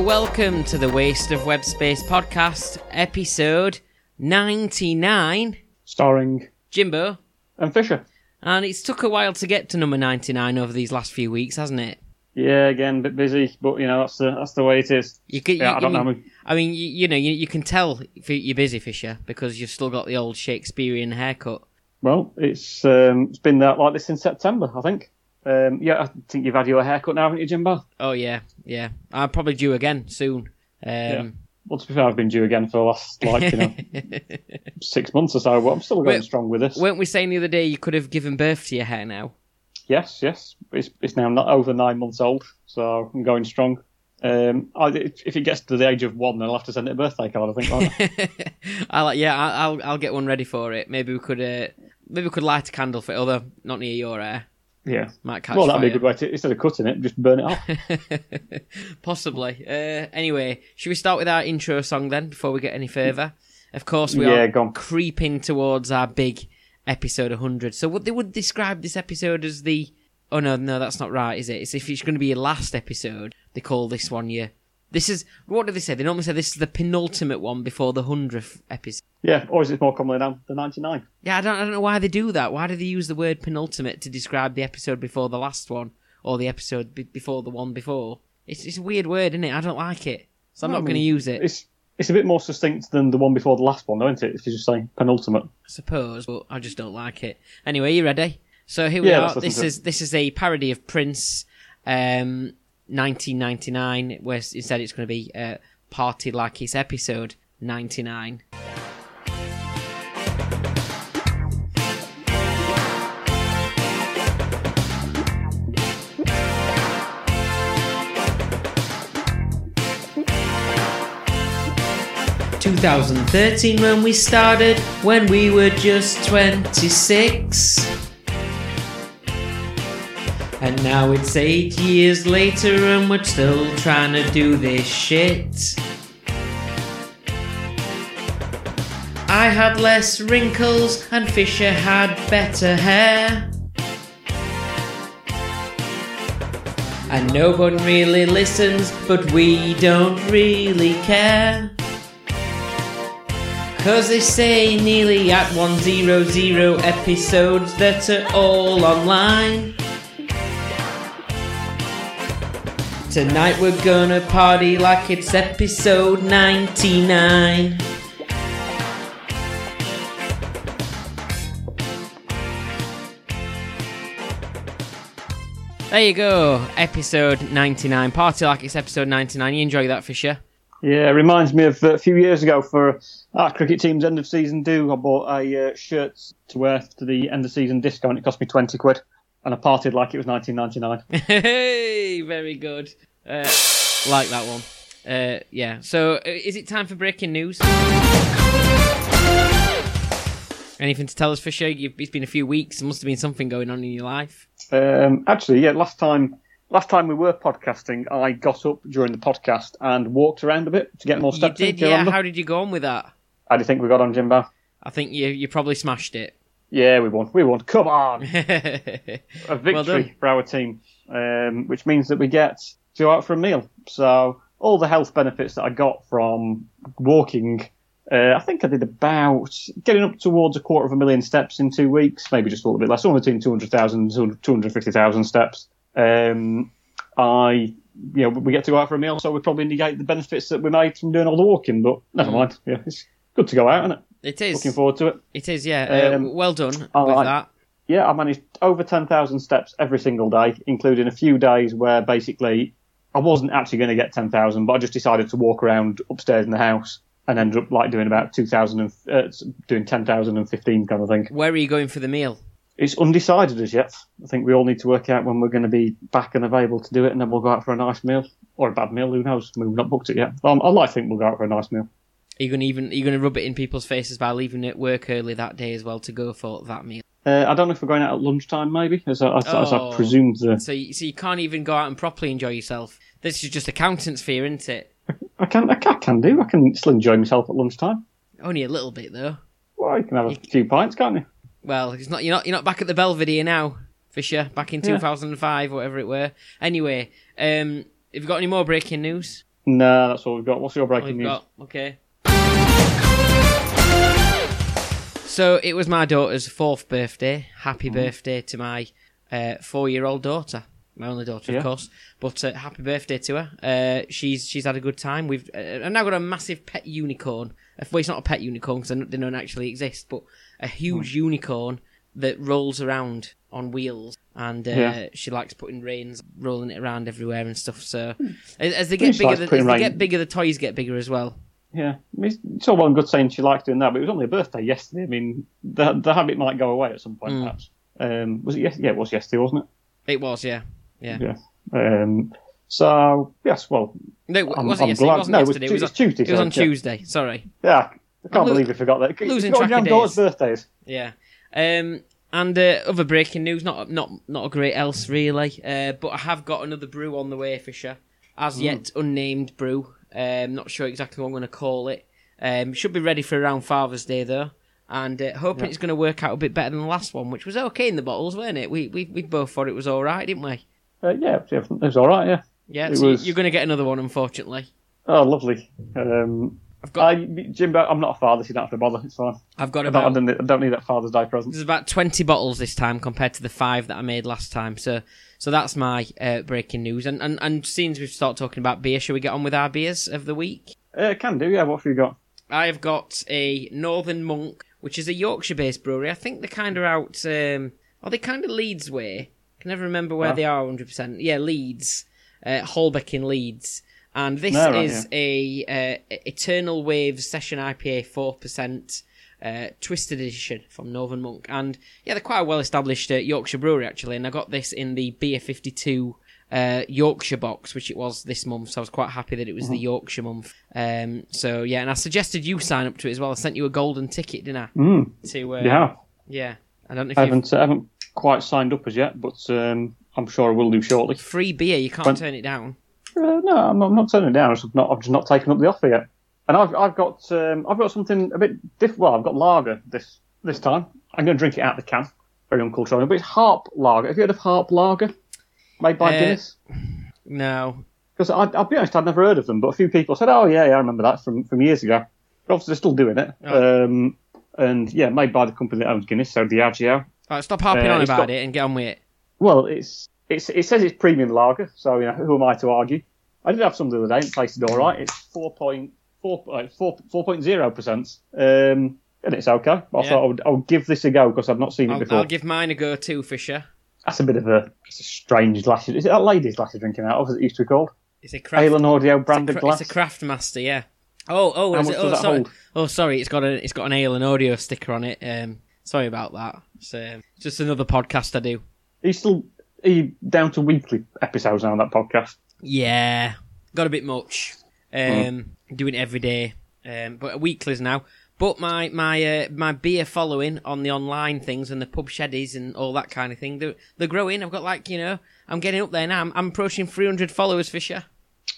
Welcome to the Waste of Web Space podcast, episode 99. starring Jimbo, and Fisher. and it's took a while to get to number 99 over these last few weeks, hasn't it? Yeah, again, a bit busy, but you know that's the that's the way it is. You could, Yeah, you, I don't mean, know. I mean, you, you know, you, you can tell if you're busy, Fisher, because you've still got the old Shakespearean haircut. Well, it's um, it's been that like this since September, I think. Um, yeah, I think you've had your haircut now, haven't you, Jimbo? Oh yeah, yeah. I'm probably due again soon. Um, Well, to be fair, I've been due again for the last like you know six months or so, but I'm still going Wait, strong with this. Weren't we saying the other day you could have given birth to your hair now? Yes, yes, it's it's now not over nine months old, so I'm going strong. Um, I, if it gets to the age of one, then I'll have to send it a birthday card. I think. I? Like, yeah, I'll I'll get one ready for it. Maybe we could, uh, maybe we could light a candle for it, although not near your hair. Yeah. Might catch Well, that'd be a good way to instead of cutting it, just burn it off. Possibly. Uh, anyway, should we start with our intro song then before we get any further? Of course, we Yeah, are creeping towards our big episode 100. So, what they would describe this episode as the. Oh no, no, that's not right, is it? It's if it's going to be your last episode, they call this one your. This is what do they say? They normally say this is the penultimate one before the hundredth episode. yeah, or is it more commonly now the 99? Yeah, I don't, I don't know why they do that. Why do they use the word penultimate to describe the episode before the last one or the episode be- before the one before? It's, it's a weird word, isn't it? I don't like it, so I'm No, not I going to use it. It's it's a bit more succinct than the one before the last one, though, isn't it? If you're just saying penultimate. I suppose, but I just don't like it. Anyway, you ready? So here we Yeah, are. This is it. is this is a parody of Prince, um, 1999. Where instead it's going to be uh, "Party Like It's" episode 99. Two thousand thirteen when we started, when we were just twenty six. And now it's eight years later and we're still trying to do this shit. I had less wrinkles and Fisher had better hair. And no one really listens, but we don't really care. Cause they say nearly at 100 episodes that are all online. Tonight we're gonna party like it's episode 99. There you go, episode 99. Party like it's episode 99. You enjoy that, Fisher? Yeah, it reminds me of uh, a few years ago for our cricket team's end of season do. I bought a uh, shirt to wear to the end of season disco, and it cost me twenty quid. And I parted like it was 1999. Hey, very good. Uh, like that one. Uh, yeah. So, uh, is it time for breaking news? Anything to tell us, Fisher? You've, it's been a few weeks. There must have been something going on in your life. Um, actually, yeah, last time last time we were podcasting, I got up during the podcast and walked around a bit to get more You steps. in. did, you yeah. How did you go on with that? How do you think we got on, Jimbo? I think you you probably smashed it. Yeah, we won. We won. Come on. a victory for our team, um, which means that we get to go out for a meal. So all the health benefits that I got from walking, uh, I think I did about getting up towards a quarter of a million steps in two weeks, maybe just a little bit less, somewhere between 200,000 and 250,000 steps. Um, I, you know, we get to go out for a meal, so we probably negate the benefits that we made from doing all the walking, but never mind. Yeah, it's good to go out, isn't it? It is. Looking forward to it. It is, yeah. Uh, Um, well done all with that. Yeah, I managed over 10,000 steps every single day, including a few days where basically I wasn't actually going to get 10,000, but I just decided to walk around upstairs in the house and ended up like doing about 2,000 and uh, doing 10,015 kind of thing. Where are you going for the meal? It's undecided as yet. I think we all need to work out when we're going to be back and available to do it, and then we'll go out for a nice meal or a bad meal. Who knows? We've not booked it yet. Um, I like to think we'll go out for a nice meal. Are you going to even are you going to rub it in people's faces by leaving it work early that day as well to go for that meal? Uh, I don't know if we're going out at lunchtime, maybe, as I, as, as Oh. I presumed the. So you, so you can't even go out and properly enjoy yourself. This is just accountant's fear, isn't it? I can, I can, I can do. I can still enjoy myself at lunchtime. Only a little bit though. Well, you can have a few pints, can't you? Well, it's not you're not you're not back at the Belvedere now, Fisher. Back in Yeah. 2005, whatever it were. Anyway, um, have you got any more breaking news? No, that's all we've got. What's your breaking news? got. Okay. So it was my daughter's fourth birthday. Happy Mm-hmm. birthday to my uh, four-year-old daughter, my only daughter, Yeah. of course. But uh, happy birthday to her. Uh, she's she's had a good time. We've uh, I've now got a massive pet unicorn. Uh, Well, it's not a pet unicorn because they don't actually exist, but a Hmm. huge unicorn that rolls around on wheels. And uh, Yeah. she likes putting reins, rolling it around everywhere and stuff. So as, as they get bigger, the, as they get bigger, the toys get bigger as well. Yeah, I mean, it's, all well and good saying she likes doing that, but it was only a birthday yesterday. I mean, the the habit might go away at some point, Mm. perhaps. Um, was it? Yes, yeah, it was yesterday, wasn't it? It was, yeah, yeah. Yeah. Um, so yes, well, No, I'm- was it I'm yesterday? glad- It no, it was. It was, on, Tuesday, it was on yeah. Tuesday. Sorry. yeah, I can't believe we forgot that. losing track of days. birthdays. Yeah. Um, and uh, other breaking news, not not not a great else really. Uh, but I have got another brew on the way, Fisher. As Hmm. yet unnamed brew. Um, not sure exactly what I'm going to call it. Um, should be ready for around Father's Day though, and uh, hoping Yeah. it's going to work out a bit better than the last one, which was okay in the bottles, weren't it? We we we both thought it was all right, didn't we? Uh, yeah, it was all right. Yeah. Yeah. So was- you're going to get another one, unfortunately. Oh, lovely. Um, I've got I, Jimbo, I'm not a father, so you don't have to bother. It's fine. I've got don't, I about don't, need, I don't need that Father's Day present. There's about 20 bottles this time compared to the five that I made last time. So so that's my uh, breaking news. And, and and since we've started talking about beer, shall we get on with our beers of the week? Uh, can do. Yeah. What have you got? I have got a Northern Monk, which is a Yorkshire-based brewery. I think they're kind of out. Um, are they kind of Leeds way? I can never remember where they are 100%. Yeah, Leeds, uh, Holbeck in Leeds. And this No, right, is a uh, Eternal Waves Session IPA, four percent. Uh, twisted edition from Northern Monk, and yeah, they're quite a well-established uh, Yorkshire brewery actually. And I got this in the Beer Fifty Two uh, Yorkshire box, which it was this month. So I was quite happy that it was the Mm-hmm. Yorkshire month. Um, so yeah, and I suggested you sign up to it as well. I sent you a golden ticket, didn't I? Mm, To uh, yeah. yeah. I don't know if I haven't, I haven't quite signed up as yet, but um, I'm sure I will do shortly. free beer. You can't When- turn it down. Uh, no, I'm, I'm not turning it down. I've just not, I've just not taken up the offer yet. And I've, I've got, um, I've got something a bit different. Well, I've got lager this this time. I'm going to drink it out of the can. Very uncultured, but it's Harp Lager. Have you heard of Harp Lager? Made by Uh, Guinness. No. Because I'll be honest, I'd never heard of them, but a few people said, "Oh yeah, yeah, I remember that from from years ago." But obviously, they're still doing it. Oh. Um, and yeah, made by the company that owns Guinness, so Diageo. Right, stop harping Uh, on about got- it and get on with it. Well, it's it's it says it's premium lager, so you know who am I to argue? I did have some the other day and it tasted all right. It's four point four like four four point zero percent, um, and it's okay. I Yeah. thought I would, I would give this a go because I've not seen it I'll, before. I'll give mine a go too, Fisher. That's a bit of a, it's a strange glass. Is it that lady's glass you're drinking out of? As it used to be called, It's a craft. Ale and Audio it's, a branded glass. it's a craft master, yeah. Oh, oh, How is much it? does Oh, that sorry. hold? Oh, sorry. It's got a it's got an ale and audio sticker on it. Um, sorry about that. It's um, just another podcast I do. He's still he down to weekly episodes now on that podcast. Yeah, got a bit much. Hmm. Um, doing it every day. Um, but weeklies now. But my my uh, my beer following on the online things and the pub sheddies and all that kind of thing, they're, they're growing. I've got like you know, I'm getting up there now. I'm, I'm approaching 300 followers, Fisher.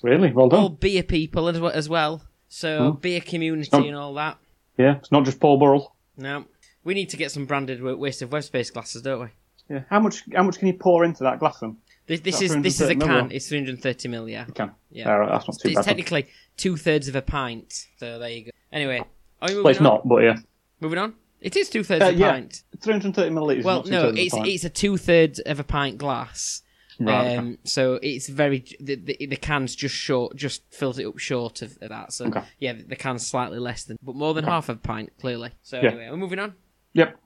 Really, well done. All beer people as well. As well. So beer community not- and all that. Yeah, it's not just Paul Burrell. No, we need to get some branded waste of web space glasses, don't we? Yeah, how much how much can you pour into that glass then? This, this is this is a 330 mil, can. or- It's 330 mil. Yeah, can. Yeah. All right, that's not too it's bad. then. technically two thirds of a pint. So there you go. Anyway, are we Well, it's on? not, but yeah. Moving on. It is two thirds Uh, of a yeah. pint. 330 millilitres. Well, no, two-thirds a it's it's a two thirds of a pint glass. Right, um, so it's very the, the the can's just short, just fills it up short of, of that. So Okay. yeah, the can's slightly less than, but more than half of a pint clearly. So Yeah. anyway, we're moving on. Yep.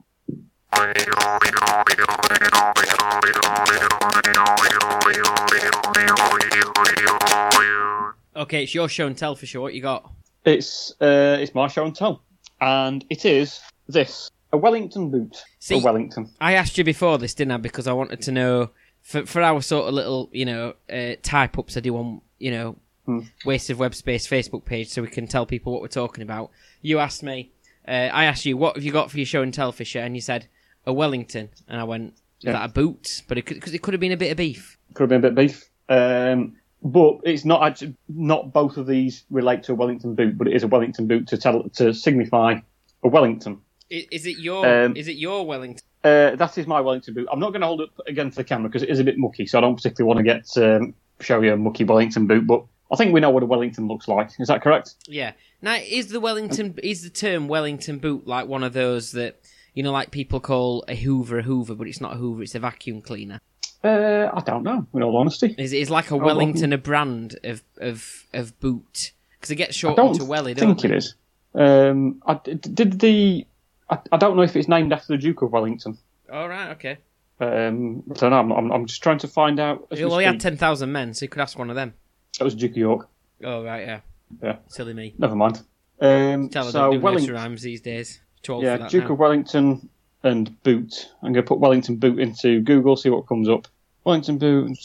Okay, it's your show and tell for sure. What you got? It's uh, it's my show and tell, and it is this a Wellington boot. See- a Wellington. I asked you before this, didn't I? Because I wanted to know for for our sort of little, you know, uh, type ups I do on, you know, Hmm. Waste of Web Space Facebook page, so we can tell people what we're talking about. You asked me, uh, I asked you, what have you got for your show and tell, Fisher? And you said a Wellington, and I went, is Yeah. that a boot? But it could, cause it could have been a bit of beef. Could have been a bit of beef. Um, but it's not actually not both of these relate to a Wellington boot, but it is a Wellington boot to tell to signify a Wellington. Is, is it your? Um, is it your Wellington? Uh, that is my Wellington boot. I'm not going to hold it up again for the camera because it is a bit mucky, so I don't particularly want to get um, show you a mucky Wellington boot. But I think we know what a Wellington looks like. Is that correct? Yeah. Now, is the Wellington is the term Wellington boot like one of those that you know, like people call a Hoover a Hoover, but it's not a Hoover; it's a vacuum cleaner. Uh, I don't know. In all honesty, Is is like a Wellington a brand of of of boot because it gets I short don't into Welly, don't think they? it is. Um, I, did the? I, I don't know if it's named after the Duke of Wellington. All right, okay. Um, I don't know. I'm, I'm, I'm just trying to find out. We well, he had ten thousand men, so you could ask one of them. That was Duke of York. Oh right, yeah. Yeah. Silly me. Never mind. Um, Tell so Wellington, rhymes these days. Too old yeah, for that Duke now. of Wellington and boot. I'm going to put Wellington boot into Google, see what comes up. Wellington boot.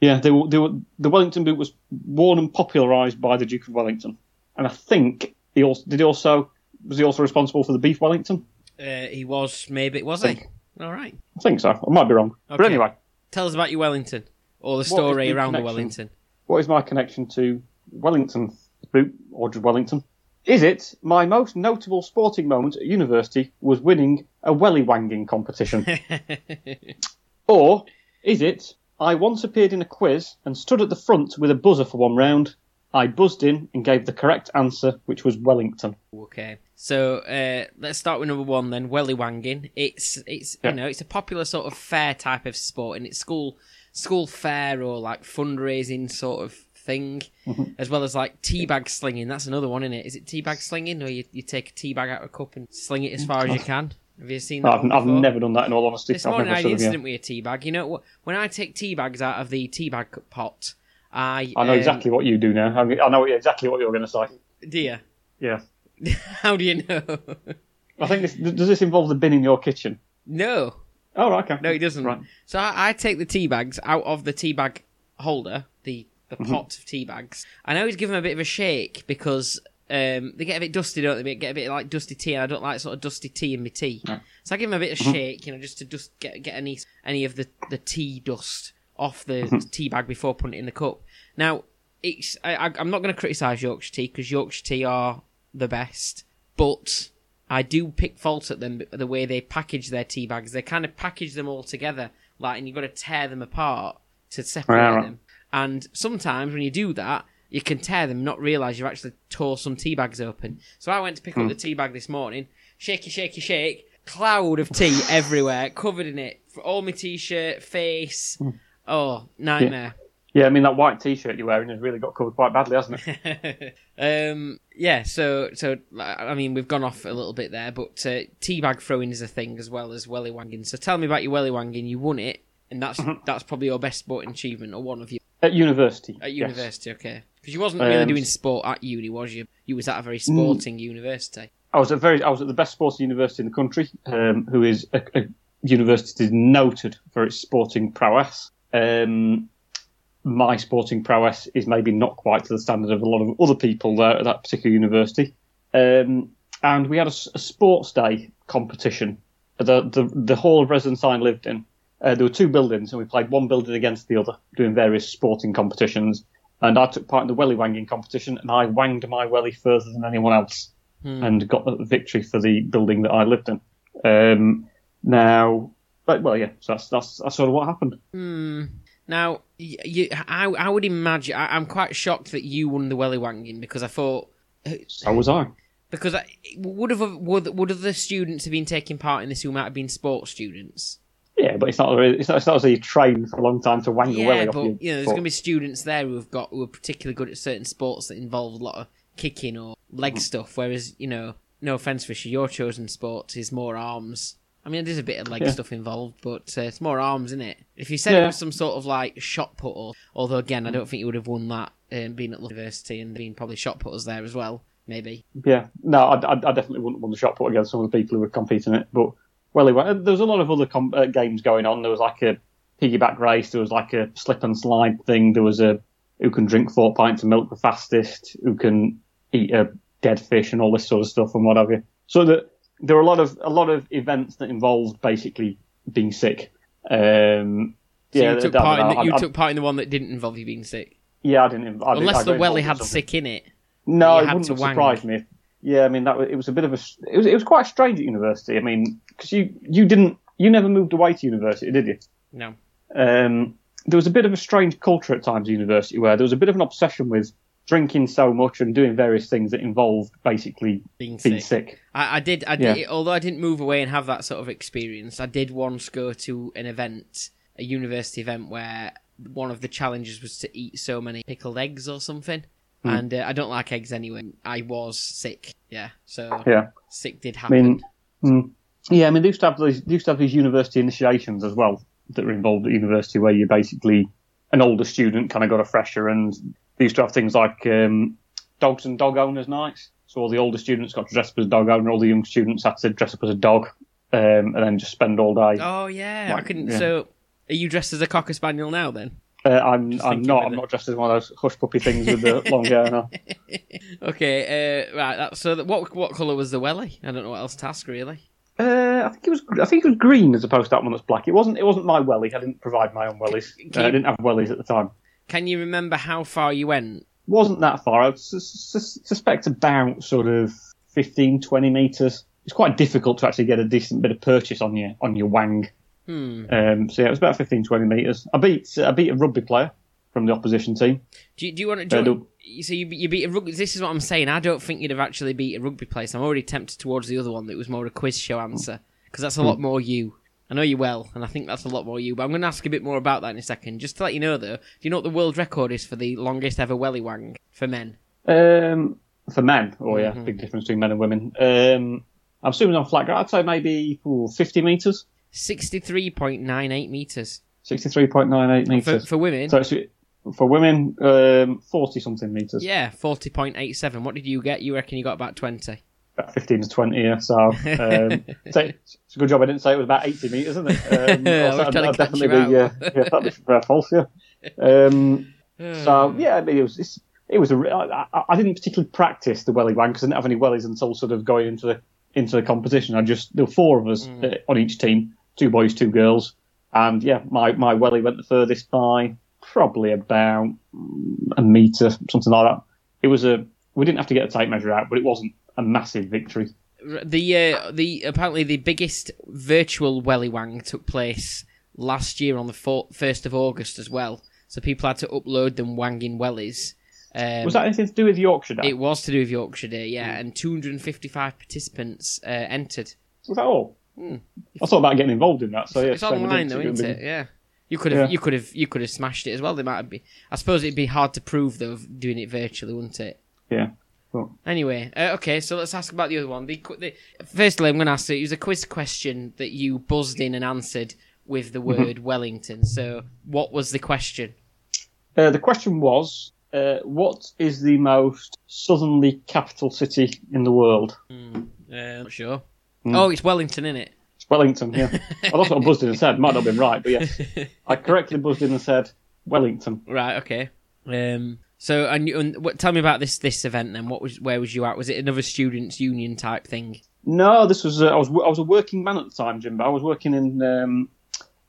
Yeah, they were, they were, the Wellington boot was worn and popularised by the Duke of Wellington, and I think he also did. He also was he also responsible for the beef Wellington? Uh, he was maybe was he? All right. I think so. I might be wrong, but anyway, Tell us about your Wellington or the story around the? Wellington. what is my connection to Wellington boot or just Wellington? Is it my most notable sporting moment at university was winning a welly wanging competition? Or is it I once appeared in a quiz and stood at the front with a buzzer for one round? I buzzed in and gave the correct answer, which was Wellington. Okay, so uh, let's start with number one then. Welly wanging. It's it's Yeah. you know it's a popular sort of fair type of sport, and it's school school fair or like fundraising sort of thing, Mm-hmm. as well as like teabag slinging. That's another one, isn't it? Is it teabag slinging, or you, you take a teabag out of a cup and sling it as far as you can? Have you seen that? I've, I've never done that in all honesty. This I've morning I had an sort of, yeah. incident with a teabag. You know, when I take teabags out of the teabag pot, I I know um, exactly what you do now. I mean, I know exactly what you're going to say. Do you? Yeah. How do you know? I think this, does this involve the bin in your kitchen? no, Oh, right, okay. no, it doesn't. Right. So I, I take the tea bags out of the tea bag holder, the Mm-hmm. pot of tea bags. I always give them a bit of a shake because um, they get a bit dusty, don't they? They get a bit like dusty tea, and I don't like sort of dusty tea in my tea. So I give them a bit of Mm-hmm. shake, you know, just to just get get any any of the the tea dust off the Mm-hmm. tea bag before putting it in the cup. Now it's I, I'm not going to criticise Yorkshire tea because Yorkshire tea are the best, but I do pick fault at them the way they package their tea bags. They kind of package them all together, like, and you've got to tear them apart to separate right. them. And sometimes when you do that, you can tear them, not realise you've actually tore some tea bags open. So I went to pick Hmm. up the tea bag this morning, shaky, shaky, shake, cloud of tea everywhere, covered in it, for all my t-shirt, face. Hmm. Oh, nightmare. Yeah, I mean, that white t shirt you're wearing has really got covered quite badly, hasn't it? um, yeah, so so I mean we've gone off a little bit there, but uh, teabag throwing is a thing as well as welly wanging. So tell me about your welly wanging. You won it, and that's Mm-hmm. that's probably your best sporting achievement or one of you At university. at yes. university. Okay, because you wasn't really Um, doing sport at uni, was you? You was at a very sporting university. I was at very, I was at the best sporting university in the country, um, who is a, a university noted for its sporting prowess. Um, my sporting prowess is maybe not quite to the standard of a lot of other people there at that particular university. Um, and we had a sports day competition the, the, the hall of residence I lived in. Uh, there were two buildings, and we played one building against the other, doing various sporting competitions. And I took part in the welly wanging competition, and I wanged my welly further than anyone else and got the victory for the building that I lived in. Um, now, but well, yeah, so that's, that's that's sort of what happened. Hmm. Now, you, I, I would imagine I, I'm quite shocked that you won the welly wanging because I thought So was I. because I, would have would would other students have been taking part in this who might have been sports students? Yeah, but it's not it's not, it's not as though you trained for a long time to wang a Yeah, welly off but your you know, there's going to be students there who have got who are particularly good at certain sports that involve a lot of kicking or leg Mm-hmm. stuff. Whereas you know, no offense, Fisher, your chosen sport is more arms. I mean, there's a bit of leg Yeah. stuff involved, but uh, it's more arms, isn't it? If you said it was some sort of like shot put, or although again, I don't think you would have won that um, being at university and being probably shot putters there as well. Maybe. Yeah, no, I, I, I definitely wouldn't won the shot put against some of the people who were competing in it. But well, there was a lot of other com- uh, games going on. There was like a piggyback race. There was like a slip and slide thing. There was a who can drink four pints of milk the fastest. Who can eat a dead fish and all this sort of stuff and what have you. So that there were a lot of a lot of events that involved basically being sick. Um, So yeah, you took part in the, you I- I- took part in the one that didn't involve you being sick, yeah, I didn't. I unless the got welly had something. sick in it. No, it wouldn't have surprised me. Yeah, I mean that was, it was a bit of a it was it was quite strange at university. I mean, because you you didn't you never moved away to university, did you? No. Um, there was a bit of a strange culture at times at university where there was a bit of an obsession with drinking so much and doing various things that involved basically Being being sick. sick. I, I did. I did. Although I didn't move away and have that sort of experience, I did once go to an event, a university event, where one of the challenges was to eat so many pickled eggs or something. Hmm. And uh, I don't like eggs anyway. I was sick. Yeah. So Yeah. sick did I happen. mean, mm, yeah, I mean, they used to have these, they used to have these university initiations as well that were involved at university, where you're basically an older student kind of got a fresher, and they used to have things like um, dogs and dog owners nights. So all the older students got to dress up as a dog owner, all the young students had to dress up as a dog, um, and then just spend all day. oh yeah. I couldn't. yeah. So are you dressed as a cocker spaniel now then? Uh, I'm I'm not I'm not dressed as one of those hush puppy things with the long hair. No. Okay. Uh, right. That, so that, what what colour was the welly? I don't know what else to ask really. Uh, I think it was I think it was green as opposed to that one that's black. It wasn't it wasn't my welly. I didn't provide my own wellies. Uh, I didn't have wellies at the time. Can you remember how far you went? wasn't that far. I sus- sus- suspect about sort of 15, 20 meters. It's quite difficult to actually get a decent bit of purchase on your on your wang. Hmm. Um, so yeah, it was about 15, 20 meters. I beat I beat a rugby player from the opposition team. Do you, do you want to? Do Uh, you so you, you beat a rugby. This is what I'm saying. I don't think you'd have actually beat a rugby player. So I'm already tempted towards the other one that was more a quiz show answer because that's a Hmm. lot more you. I know you well, and I think that's a lot more you. But I'm going to ask a bit more about that in a second. Just to let you know, though, do you know what the world record is for the longest ever welly wang for men? Um, for men, oh yeah, Mhm. big difference between men and women. Um, I'm assuming on flat ground. I'd say maybe ooh, 50 meters, Sixty-three point nine eight meters 63.98 meters. for women. so it's, for women, um, 40 something meters. Yeah, forty point eight seven. What did you get? You reckon you got about twenty? about 15 to 20 yeah so um, it's a good job I didn't say it was about 80 metres isn't it um, I was else trying to I'd, catch definitely be out. yeah, that'd be false yeah um, so yeah I mean, it was it's, it was a I, I- I didn't particularly practice the welly wang because I didn't have any wellies until sort of going into the into the competition I just there were four of us Mm. uh, on each team two boys two girls and yeah my, my welly went the furthest by probably about mm, a metre something like that it was a we didn't have to get a tape measure out but it wasn't a massive victory the uh, the apparently the biggest virtual welly wang took place last year on the first of August as well. So people had to upload them wanging wellies. Um, Was that anything to do with Yorkshire Day? It was to do with Yorkshire Day, yeah, and 255 participants uh, entered. Was that all? Hmm. I thought about getting involved in that. So yeah, it's online though, isn't be- it? Yeah. You could have, Yeah. you could have, you could have smashed it as well. They might have been. I suppose it'd be hard to prove though, doing it virtually, wouldn't it? Yeah. Anyway, uh, okay, so let's ask about the other one. The, the, firstly, I'm going to ask you, it was a quiz question that you buzzed in and answered with the Mm-hmm. word Wellington. So, what was the question? uh, the question was, uh, what is the most southerly capital city in the world? Uh, not sure. Hmm. Oh, it's Wellington, isn't it? It's Wellington. Yeah. well, that's what I buzzed in and said. Might not have been right, but yes, I correctly buzzed in and said Wellington. right, okay. Um, so, and, you- and what, tell me about this this event then. What was where was you at? Was it another students' union type thing? No, this was uh, I was I was a working man at the time, Jimbo. I was working in um,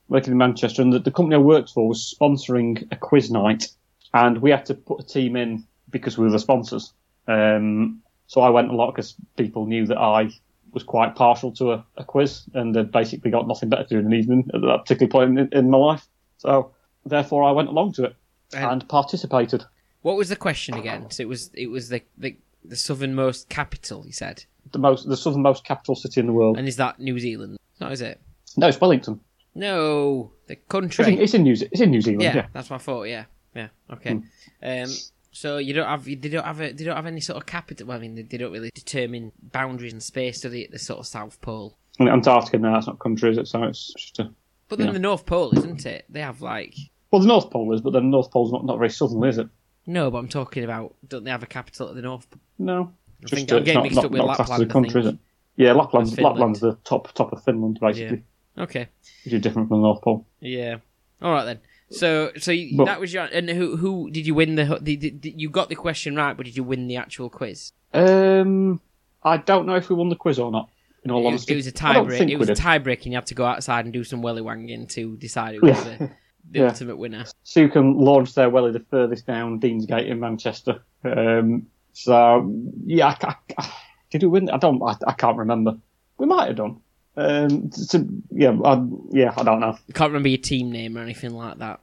working in Manchester, and the, the company I worked for was sponsoring a quiz night, and we had to put a team in because we were the sponsors. Um, so I went a lot because people knew that I was quite partial to a, a quiz, and they'd basically got nothing better to do in an evening at that particular point in, in my life. So therefore, I went along to it And- and participated. What was the question again? So it was it was the the, the southernmost capital. You said, The most, the southernmost capital city in the world. and is that New Zealand? No, is it? No, it's Wellington. No, the It's in, country. it's in New, Ze- it's in New Zealand. Yeah, yeah. that's my thought. Yeah, yeah. Okay. Hmm. Um, so you don't have they don't have a, they don't have any sort of capital. Well, I mean, they, they don't really determine boundaries and space, do they? At the sort of South Pole. And Antarctica now, that's not a country, is it? So it's just a. But then Yeah. the North Pole, isn't it? They have like Well, the North Pole is, but then the North Pole's not, not very southern, is it? no, but I'm talking about don't they have a capital at the North? Pole? No. I Just, think uh, I'm getting not, mixed not, up with not classed as a Lapland. I country, is it? Yeah, Lapland's, Lapland's the top top of Finland, basically, Okay. which is different from the North Pole. Yeah. All right then. So, so you, But- that was your and who who did you win the, the, the, you got the question right, but did you win the actual quiz? Um, I don't know if we won the quiz or not. In all It was, honesty, it was a tie break. It was a tie break, and you had to go outside and do some welly wanging to decide who was Yeah. the, the Yeah. ultimate winner. Sue can launch their welly the furthest down Deansgate in Manchester. Um, so yeah, I, I, did we win? I don't. I, I can't remember. We might have done. Um, so, yeah, I, yeah, I don't know. I can't remember your team name or anything like that.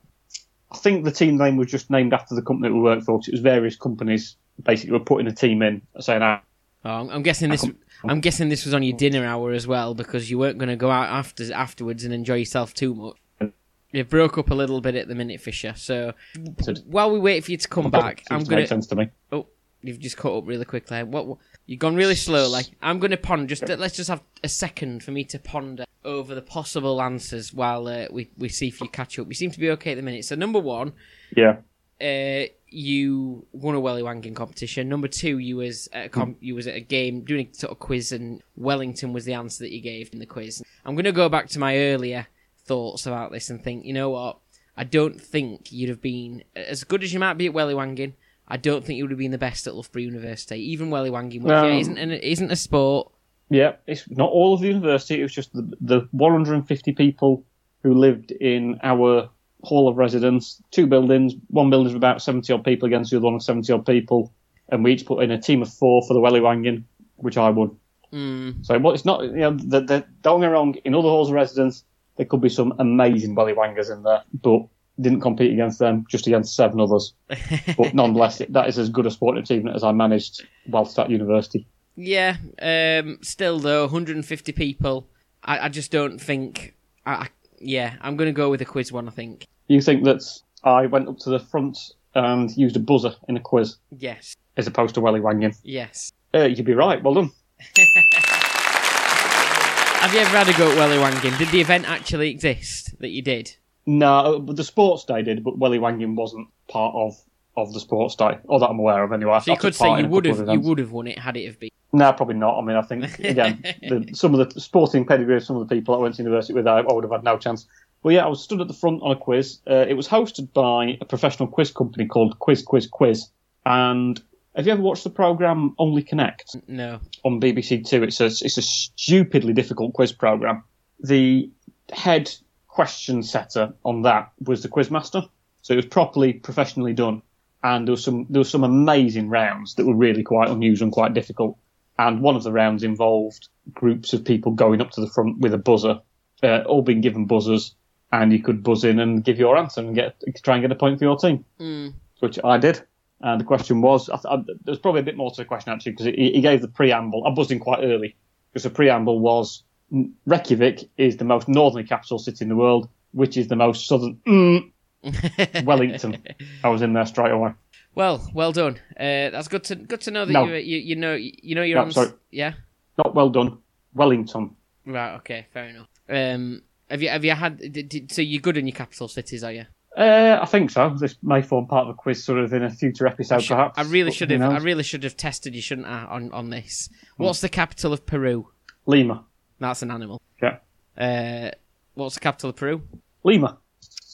I think the team name was just named after the company we worked for. it was various companies basically were putting a team in, saying, ah, Oh, I'm, guessing this. I'm guessing this was on your dinner hour as well because you weren't going to go out after afterwards and enjoy yourself too much. You broke up a little bit at the minute, Fisher. So while we wait for you to come back, I'm gonna. make sense to me. Oh, you've just caught up really quickly. What, what you've gone really slowly. I'm going to ponder. Just let's just have a second for me to ponder over the possible answers while uh, we we see if you catch up. You seem to be okay at the minute. So number one, Yeah. uh, you won a Welly Wanging competition. Number two, you was at a com- you was at a game doing a sort of quiz, and Wellington was the answer that you gave in the quiz. I'm going to go back to my earlier thoughts about this and think, you know what? I don't think you'd have been as good as you might be at Welly Wanging. I don't think you would have been the best at Loughborough University, even Welly Wanging, which Well- yeah, isn't an, isn't a sport. Yeah, it's not all of the university. It was just the, the 150 people who lived in our hall of residence. Two buildings. One building's about 70 odd people against the other one of 70 odd people, and we each put in a team of four for the Welly Wanging, which I won. Mm, So, but it's not. You know, the, the, don't get me wrong. In other halls of residence, there could be some amazing Welly Wangers in there, but didn't compete against them, just against seven others. But nonetheless, that is as good a sporting achievement as I managed whilst at university. yeah. Um, still though, 150 people. I, I just don't think. I, I, yeah, I'm going to go with a quiz one. I think. You think that I went up to the front and used a buzzer in a quiz Yes. as opposed to welly wanging? Yes. Uh, you'd be right. Well done. Have you ever had a go at Welly Wanging? Did the event actually exist that you did? No, the sports day did, but welly wanging wasn't part of, of the sports day, or that I'm aware of anyway. So you could say you would have you would have won it had it have been. No, probably not. I mean, I think again, the, some of the sporting pedigree of some of the people I went to university with, I, I would have had no chance. Well, yeah, I was stood at the front on a quiz. Uh, it was hosted by a professional quiz company called Quiz Quiz Quiz. And have you ever watched the program Only Connect No. on BBC Two? It's a it's a stupidly difficult quiz program. The head question setter on that was the quizmaster, so it was properly professionally done. And there was some there was some amazing rounds that were really quite unusual and quite difficult. And one of the rounds involved groups of people going up to the front with a buzzer, uh, all being given buzzers, and you could buzz in and give your answer and get try and get a point for your team, Mm. which I did. And the question was, I, th- I, there's probably a bit more to the question actually because he, he gave the preamble. I buzzed in quite early because the preamble was "N- Reykjavik is the most northerly capital city in the world, which is the most southern. Mm, Wellington. I was in there straight away. well, well done. Uh, that's good to good to know that No. you, you you know you know your No, answer. sorry. Yeah. Not well done. Wellington. Right. Okay. Fair enough. Um. Have you have you had? Did, did, so you're good in your capital cities, are you? Uh, I think so. This may form part of a quiz, sort of in a future episode, Should- perhaps. I really but should have. I really should have tested you, shouldn't I, on on this? What's the capital of Peru? Lima. That's an animal. Yeah. Uh, what's the capital of Peru? Lima.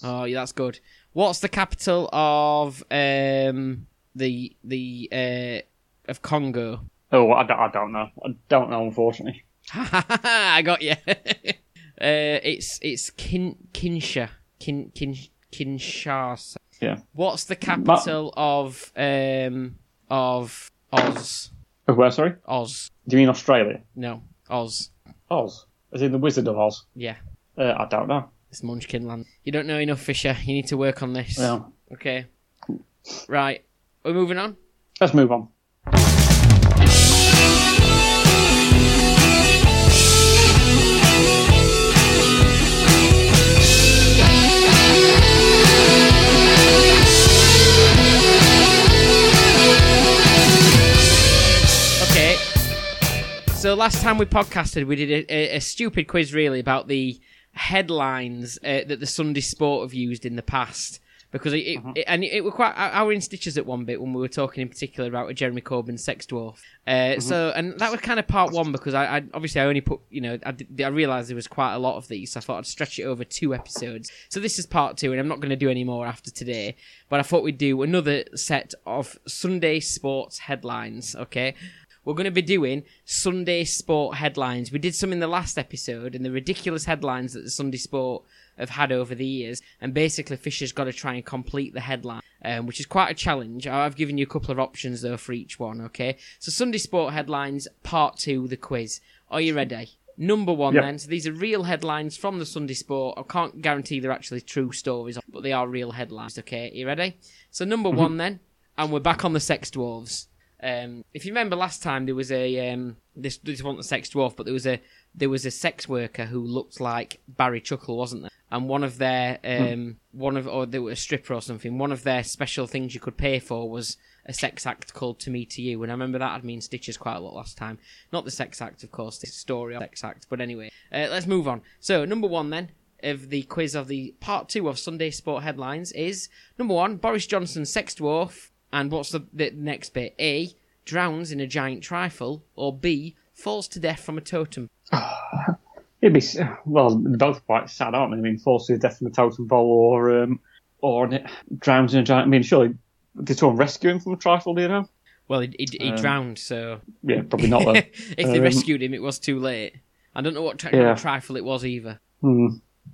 Oh, yeah, that's good. What's the capital of um the the uh of Congo? Oh, I don't, I don't know. I don't know, unfortunately. I got you. uh, it's it's Kin Kinsha Kin Kin Kinshasa. Yeah. What's the capital of um of Oz? Oh, where, sorry? Oz. Do you mean Australia? No, Oz. Oz. As in the Wizard of Oz? Yeah, Uh, I don't know. it's Munchkinland. You don't know enough, Fisher. You need to work on this. Okay. Right. We're moving on. Let's move on. So last time we podcasted, we did a, a, a stupid quiz, really, about the headlines uh, that the Sunday Sport have used in the past. Because it, it, it- and it were quite I I were in stitches at one bit when we were talking in particular about a Jeremy Corbyn sex dwarf. Uh, So and that was kind of part one because I, I obviously I only put you know I, did- I realized there was quite a lot of these. So I thought I'd stretch it over two episodes. So this is part two, and I'm not going to do any more after today. But I thought we'd do another set of Sunday sports headlines. Okay, we're going to be doing Sunday Sport headlines. We did some in the last episode, and the ridiculous headlines that the Sunday Sport have had over the years. And basically, Fisher's got to try and complete the headline, um, which is quite a challenge. I've given you a couple of options though for each one. Okay, so Sunday Sport headlines, part two, the quiz. Are you ready? Number one, Yep. then. So these are real headlines from the Sunday Sport. I can't guarantee they're actually true stories, but they are real headlines. Okay, you ready? So number Mm-hmm. one, then, and we're back on the sex dwarves. Um, if you remember last time, there was a um, this this wasn't a sex dwarf, but there was a there was a sex worker who looked like Barry Chuckle, wasn't there? And one of their um, one of or they were a stripper or something. One of their special things you could pay for was a sex act called "To Me to You," and I remember that had me in stitches quite a lot last time. Not the sex act, of course, the story of sex act. But anyway, uh, let's move on. So number one then of the quiz of the part two of Sunday Sport headlines is number one: Boris Johnson sex dwarf. And what's the, the next bit? A drowns in a giant trifle, or B falls to death from a totem. It'd be well, they're both quite sad, aren't they? I mean, falls to the death from a totem pole, or um, or drowns in a giant. I mean, surely did someone rescue him from a trifle? Do you know? Well, he, he, he Um, drowned, so Yeah, probably not. Though. if they Um, rescued him, it was too late. I don't know what tri- Yeah. trifle it was either. Hmm.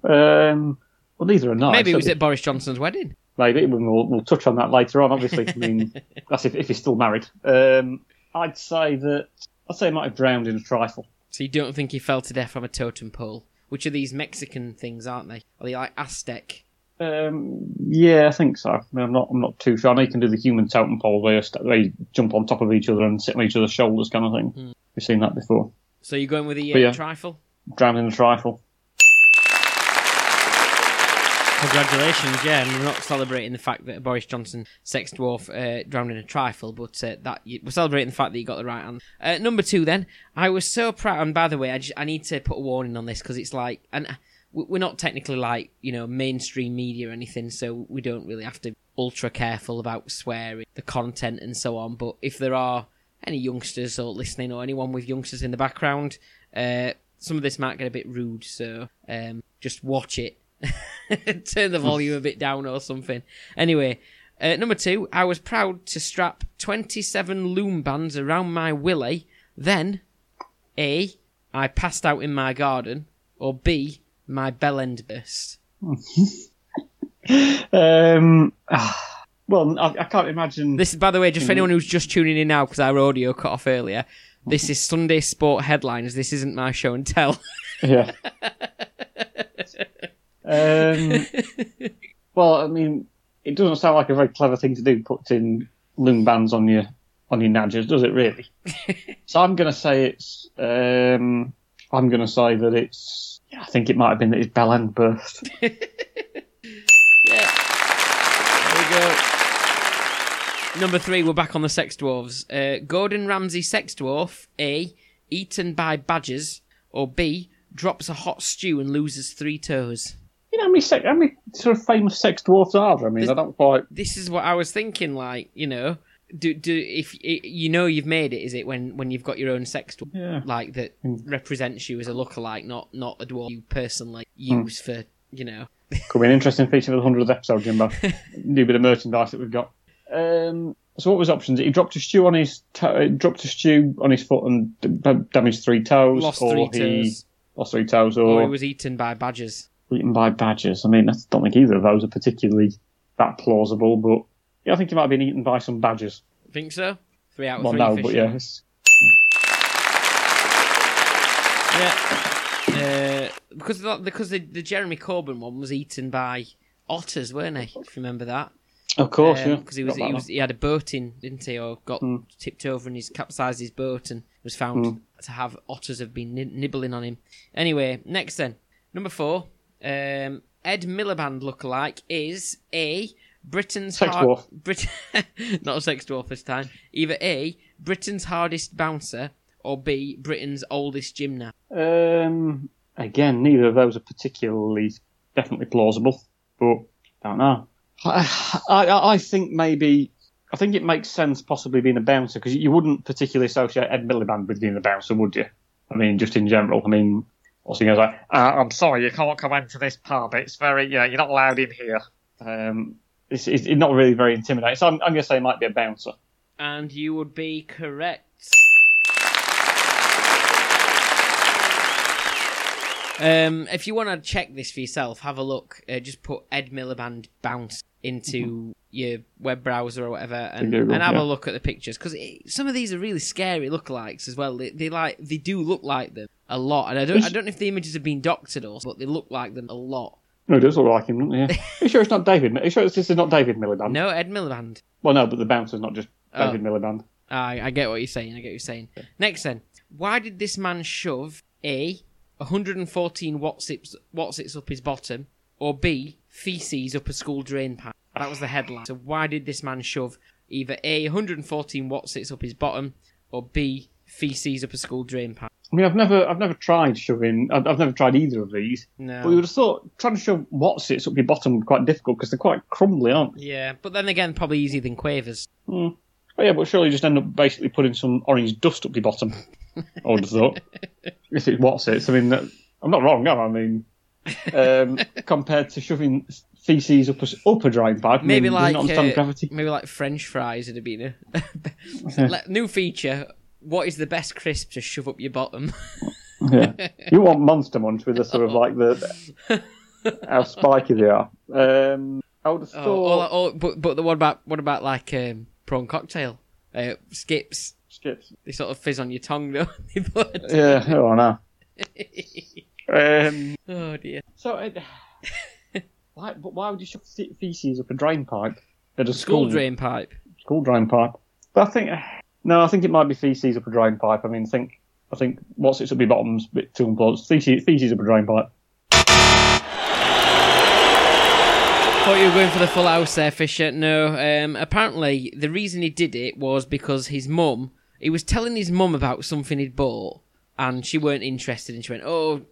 Um, well, neither are nice. Maybe it was at Boris Johnson's wedding. Maybe we'll, we'll touch on that later on. Obviously, I mean that's if, if he's still married. Um, I'd say that I'd say he might have drowned in a trifle. So you don't think he fell to death from a totem pole? Which are these Mexican things, aren't they? Are they like Aztec? Um, yeah, I think so. I mean, I'm not. I'm not too sure. I know you can do the human totem pole where they jump on top of each other and sit on each other's shoulders, kind of thing. Hmm. We've seen that before. So you're going with the uh, yeah. trifle? Drowned in a trifle. Congratulations, yeah. And we're not celebrating the fact that Boris Johnson, sex dwarf, uh, drowned in a trifle, but uh, that we're celebrating the fact that you got the right answer. Uh, number two, then, I was so proud. And by the way, I, just, I need to put a warning on this because it's like, and uh, we- we're not technically like you know mainstream media or anything, so we don't really have to be ultra careful about swearing, the content, and so on. But if there are any youngsters or listening, or anyone with youngsters in the background, uh, some of this might get a bit rude, so um, just watch it. Turn the volume a bit down or something. Anyway, uh, number two, I was proud to strap 27 loom bands around my willy. Then, A, I passed out in my garden, or B, my bell end burst. Um, ah, well, I, I can't imagine. This is, by the way, just for anyone who's just tuning in now because our audio cut off earlier. This is Sunday Sport headlines. This isn't my show and tell. Yeah. um, well, I mean, it doesn't sound like a very clever thing to do, putting loom bands on your on your nadgers, does it? Really? so I'm going to say it's. Um, I'm going to say that it's. Yeah, I think it might have been that his bell end burst. Yeah. There we go. Number three, we're back on the sex dwarves. Uh, Gordon Ramsay sex dwarf, A, eaten by badgers, or B, drops a hot stew and loses three toes. You know how many, sex, how many sort of famous sex dwarfs are there? I mean, I don't quite. This is what I was thinking, like, you know, do do if you know you've made it, is it when when you've got your own sex dwarf, Yeah. like that represents you as a lookalike, not not a dwarf you personally use for, you know. Could be an interesting feature for the hundredth episode, Jimbo. New bit of merchandise that we've got. Um, so what was options? He dropped a stew on his to- dropped a stew on his foot and damaged three toes, Lost or three he toes. lost three toes, Or or he was eaten by badgers. Eaten by badgers. I mean, I don't think either of those are particularly that plausible, but yeah, I think he might have been eaten by some badgers. Think so? Three out of Well, three. no, but yes. Yeah. Uh, because the, because the, the Jeremy Corbyn one was eaten by otters, weren't they? If you remember that. Of course, yeah. Because Um, he was he was he had a boat in, didn't he? Or got Hmm. tipped over and he's capsized his boat and was found Hmm. to have otters have been nibbling on him. Anyway, next then number four. Um, Ed Miliband lookalike is a Britain's Sex hard- dwarf. Brit- not a sex dwarf this time. Either A, Britain's hardest bouncer, or B, Britain's oldest gymnast. Um, again, neither of those are particularly definitely plausible, but don't know. I, I, I think maybe I think it makes sense possibly being a bouncer because you wouldn't particularly associate Ed Miliband with being a bouncer, would you? I mean, just in general. I mean, also he goes like, uh, "I'm sorry, you can't come into this pub. It's very, yeah, you're not allowed in here." Um, it's, it's not really very intimidating. So I'm, I'm going to say it might be a bouncer. And you would be correct. Um, if you want to check this for yourself, have a look. Uh, just put Ed Miliband bounce into your web browser or whatever, and, Google, and have yeah. a look at the pictures because some of these are really scary lookalikes as well. They, they like they do look like them, a lot, and I don't I don't know if the images have been doctored or, but they look like them a lot. No, it does look like him, doesn't it? Yeah. Are you sure it's not David? Are you sure this is not David Miliband? No, Ed Miliband. Well, no, but the bouncer's not just Oh. David Miliband. I, I get what you're saying. I get what you're saying. Next, then, why did this man shove a 114 Wotsits Wotsits up his bottom, or b feces up a school drain pipe? That was the headline. So why did this man shove either a 114 Wotsits up his bottom, or b feces up a school drain pipe? I mean, I've never, I've never tried shoving. I've, I've never tried either of these. No. But you would have thought trying to shove what's it up your bottom would be quite difficult because they're quite crumbly, aren't they? Yeah, but then again, probably easier than quavers. Oh, yeah, but surely you just end up basically putting some orange dust up your bottom. I would have thought. if it's what's it, I mean, that, I'm not wrong, am I? I mean, um, compared to shoving feces up a, up a drying pipe, I Maybe mean, like uh, gravity. maybe like French fries would have been a new feature. What is the best crisp to shove up your bottom? Yeah. You want Monster Munch with the sort of like the how spiky they are. Um, I would have thought. Oh, or, but but the, what about what about like um, prawn cocktail? Uh, skips. Skips. They sort of fizz on your tongue? But- Yeah, oh no. Um, oh dear. so, it, why, but why would you shove feces up a drain pipe at a School school drain pipe. School drain pipe. But I think no, I think it might be feces up a drain pipe. I mean, I think I think what's it up be bottom's a bit too close. Feces, feces up a drain pipe. Thought you were going for the full house there, Fisher. No. Um, apparently, the reason he did it was because his mum. He was telling his mum about something he'd bought, and she weren't interested. And she went, "Oh,"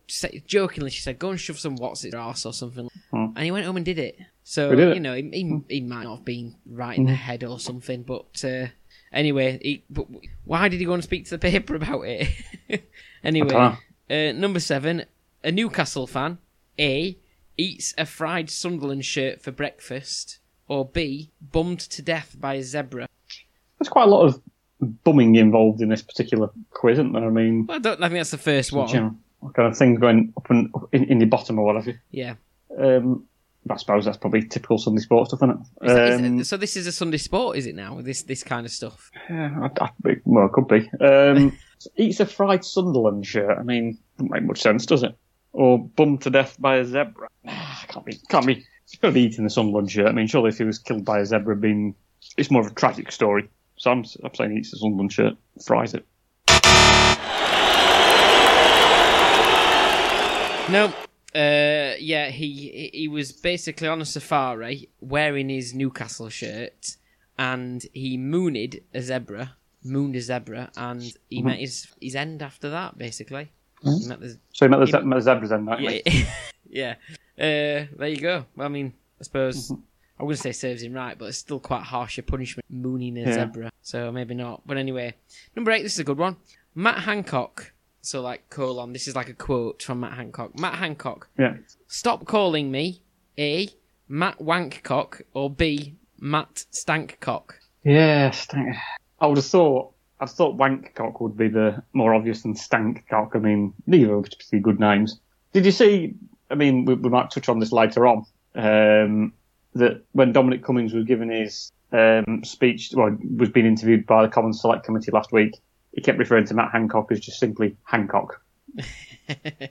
jokingly, she said, "Go and shove some what's it arse or something." And he went home and did it. So did it? you know, he, he, he might not have been right in the head or something, but uh, anyway, he, but why did he go and speak to the paper about it? anyway, uh, number seven, a Newcastle fan. A eats a fried Sunderland shirt for breakfast, or B bummed to death by a zebra. There's quite a lot of bumming involved in this particular quiz, isn't there? I mean, Well, I don't I think that's the first one. general, kind of things going up and up in, in your bottom or whatever. Yeah. Um, I suppose that's probably typical Sunday sports stuff, isn't it? Is that- is Um, it- so this is a Sunday sport, is it now? This this kind of stuff. Yeah, I, I, well, it could be. Um, eats a fried Sunderland shirt. I mean, doesn't make much sense, does it? Or bummed to death by a zebra. Can't be. Can't be. To be eating the Sunderland shirt. I mean, surely if he was killed by a zebra, being it's more of a tragic story. So I'm, I'm saying he eats the Sunderland shirt, fries it. No. Uh, yeah, he he was basically on a safari wearing his Newcastle shirt, and he mooned a zebra, mooned a zebra, and he Mm-hmm. met his his end after that. Basically, he met the So he met the, He- met the zebras end. yeah, yeah. Uh, there you go. Well, I mean, I suppose Mm-hmm. I wouldn't say serves him right, but it's still quite harsh a punishment mooning a Yeah. zebra. So maybe not. But anyway, number eight. This is a good one. Matt Hancock. So like colon. This is like a quote from Matt Hancock. Matt Hancock. Yeah. Stop calling me A. Matt Wankcock or B. Matt Stankcock. Yeah, stank. I would have thought. I thought Wankcock would be the more obvious than Stankcock. I mean, neither are particularly good names. Did you see? I mean, we, we might touch on this later on. Um, that when Dominic Cummings was given his um, speech, well, was being interviewed by the Commons Select Committee last week, he kept referring to Matt Hancock as just simply Hancock.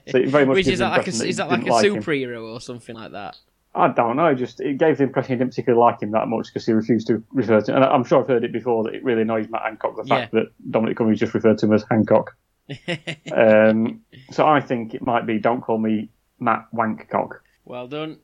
So it very much Which is that like a that is that like a like him. superhero or something like that? I don't know. Just it gave the impression he didn't particularly like him that much because he refused to refer to. And I'm sure I've heard it before that it really annoys Matt Hancock the fact that Dominic Cummings just referred to him as Hancock. um, so I think it might be don't call me Matt Wankcock. Well done.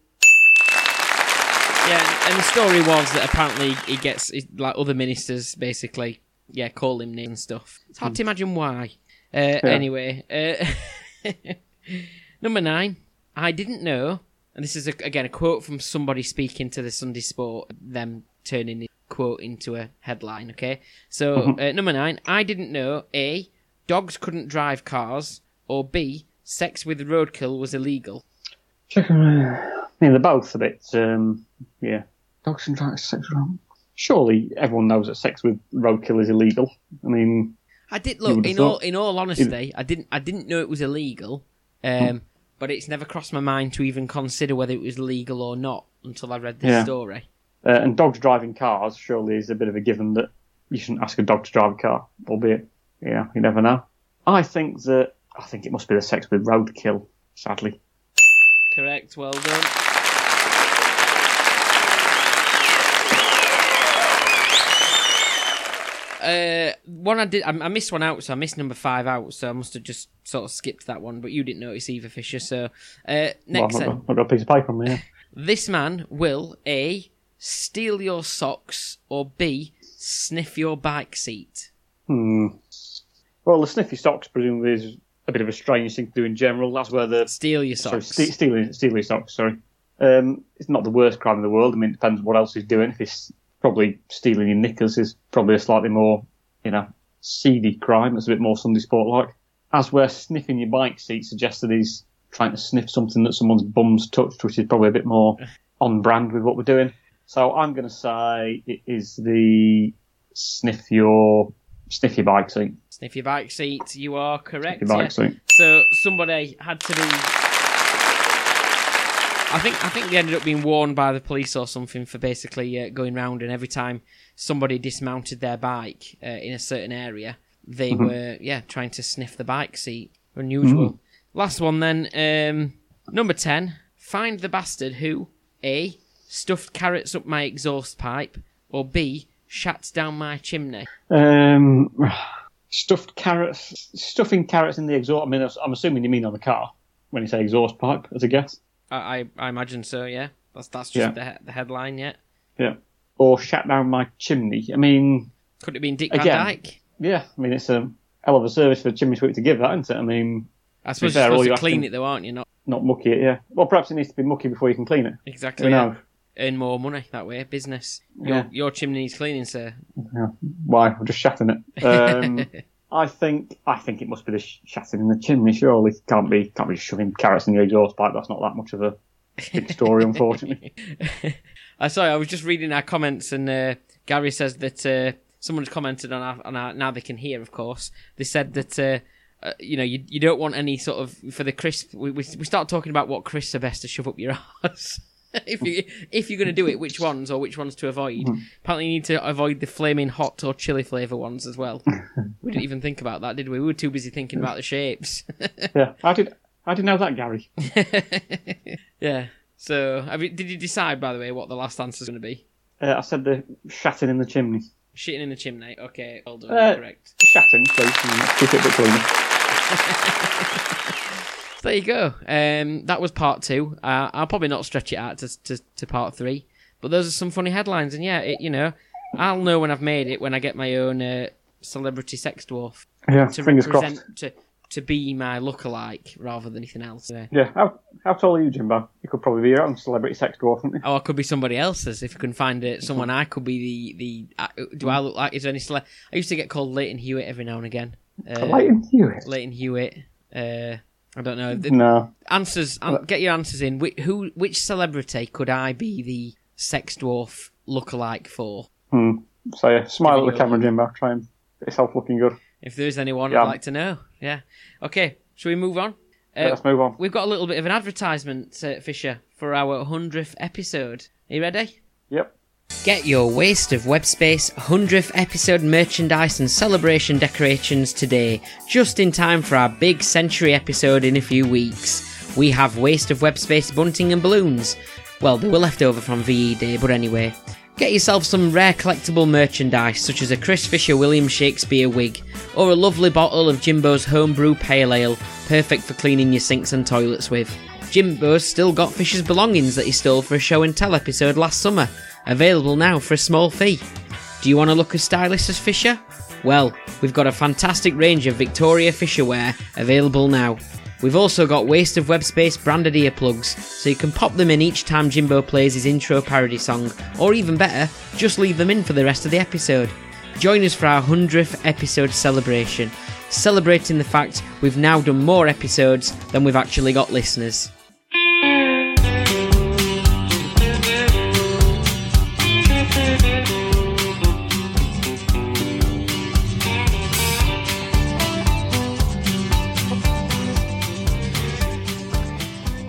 Yeah, and- and the story was that apparently he gets like other ministers basically, yeah, call him names and stuff. It's hard to imagine why. Uh, Anyway, uh, number nine. I didn't know, and this is a, again a quote from somebody speaking to the Sunday Sport, them turning the quote into a headline. Okay, so uh, number nine. I didn't know a dogs couldn't drive cars, or b sex with roadkill was illegal. I mean, they're both a bit, um, yeah. Dogs and drugs, sex with Surely everyone knows that sex with roadkill is illegal. I mean, I did look in all in all honesty, I didn't I didn't know it was illegal, um, but it's never crossed my mind to even consider whether it was legal or not until I read this Yeah. story. uh, and dogs driving cars surely is a bit of a given that you shouldn't ask a dog to drive a car, albeit, yeah, you never know. I think that I think it must be the sex with roadkill. Sadly. Correct. Well done. Uh, one I did, I, I missed one out, so I missed number five out, so I must have just sort of skipped that one. But you didn't notice either, Fisher. So uh, Well, next, I've, got, I've got a piece of paper on me. Yeah. this man will a steal your socks or b sniff your bike seat. Hmm. Well, the sniffy socks presumably is a bit of a strange thing to do in general. That's where the Steal your sorry, socks. ste- stealing stealing socks. Sorry, um, it's not the worst crime in the world. I mean, it depends what else he's doing. If he's probably stealing your knickers, is probably a slightly more, you know, seedy crime. It's a bit more Sunday sport like. As where sniffing your bike seat suggests that he's trying to sniff something that someone's bum's touched, which is probably a bit more on brand with what we're doing. So I'm going to say it is the sniff your sniff your bike seat. Sniff your bike seat. You are correct. Sniff Your bike yeah. seat. So somebody had to be. I think I think they ended up being warned by the police or something for basically uh, going round and every time somebody dismounted their bike uh, in a certain area, they Mm-hmm. were yeah trying to sniff the bike seat. Unusual. Last one then. Um, number ten. Find the bastard who a stuffed carrots up my exhaust pipe or b shat down my chimney. Um, stuffed carrots, stuffing carrots in the exhaust. I mean, I'm assuming you mean on the car when you say exhaust pipe, as a guess. I I, I imagine so. Yeah. That's that's just Yeah. the he- the headline. Yeah. Yeah. Or shut down my chimney. I mean, Could it be Dick Van Dyke? yeah. I mean, it's a hell of a service for a chimney sweep to give that, isn't it? I mean, I suppose fair, you're all supposed you to clean it though, aren't you? Not not mucky it. Yeah. Well, perhaps it needs to be mucky before you can clean it. exactly. Who yeah. knows? Earn more money that way. Business. Your Yeah. your chimney needs cleaning, sir. Yeah. Why? I'm just shatting it. Um, I think I think it must be the sh- shatting in the chimney. Surely can't be can't be shoving carrots in your exhaust pipe. That's not that much of a big story, unfortunately. I sorry, I was just reading our comments, and uh, Gary says that uh, someone's commented on our, on our. Now they can hear, of course. They said that. Uh, uh, you know, you, you don't want any sort of for the crisp. We, we, we start talking about what crisps are best to shove up your ass. if you if you're going to do it, which ones or which ones to avoid. Apparently, you need to avoid the flaming hot or chili flavour ones as well. we didn't even think about that, did we? We were too busy thinking about the shapes. yeah. I did. I didn't know that, Gary? yeah. So, have you, did you decide, by the way, what the last answer is going to be? Uh, I said the shatting in the chimney. Shitting in the chimney. Okay, well done. Uh, correct. Shatting, please. Keep it a bit cleaner. There you go. Um, that was part two. Uh, I'll probably not stretch it out to, to, to part three, but those are some funny headlines. And yeah, it, you know, I'll know when I've made it when I get my own uh, celebrity sex dwarf Yeah. to fingers crossed. to to be my lookalike rather than anything else. Yeah. Yeah. How how tall are you, Jimbo? You could probably be your own celebrity sex dwarf, couldn't you? Oh, I could be somebody else's if you can find it. Someone I could be the the. Uh, do I look like? Is there any? Cele- I used to get called Lleyton Hewitt every now and again. Uh, Lleyton Hewitt. Lleyton Hewitt. Uh, I don't know. The No. answers. an- get your answers in. Which, who? Which celebrity could I be the sex dwarf lookalike for? Hmm. So yeah, smile at the camera, Jimbo. Try and get yourself looking good. If there's anyone, Yeah. I'd like to know. Yeah. Okay. Shall we move on? Uh, Yeah, let's move on. We've got a little bit of an advertisement, uh, Fisher, for our hundredth episode. Are you ready? Yep. Get your Waste of Web Space 100th episode merchandise and celebration decorations today, just in time for our big century episode in a few weeks. We have Waste of Web Space bunting and balloons. Well, they were left over from VE Day, but anyway. Get yourself some rare collectible merchandise, such as a Chris Fisher William Shakespeare wig, or a lovely bottle of Jimbo's homebrew pale ale, perfect for cleaning your sinks and toilets with. Jimbo's still got Fisher's belongings that he stole for a show and tell episode last summer, available now for a small fee. Do you want to look as stylish as Fisher? Well, we've got a fantastic range of Victoria Fisher wear available now. We've also got Waste of Web Space branded earplugs, so you can pop them in each time Jimbo plays his intro parody song, or even better, just leave them in for the rest of the episode. Join us for our 100th episode celebration, celebrating the fact we've now done more episodes than we've actually got listeners.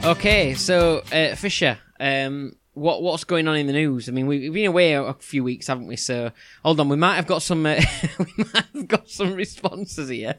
Okay, so uh, Fisher, um, what what's going on in the news? I mean, we, we've been away a, a few weeks, haven't we? So hold on, we might have got some uh, we might have got some responses here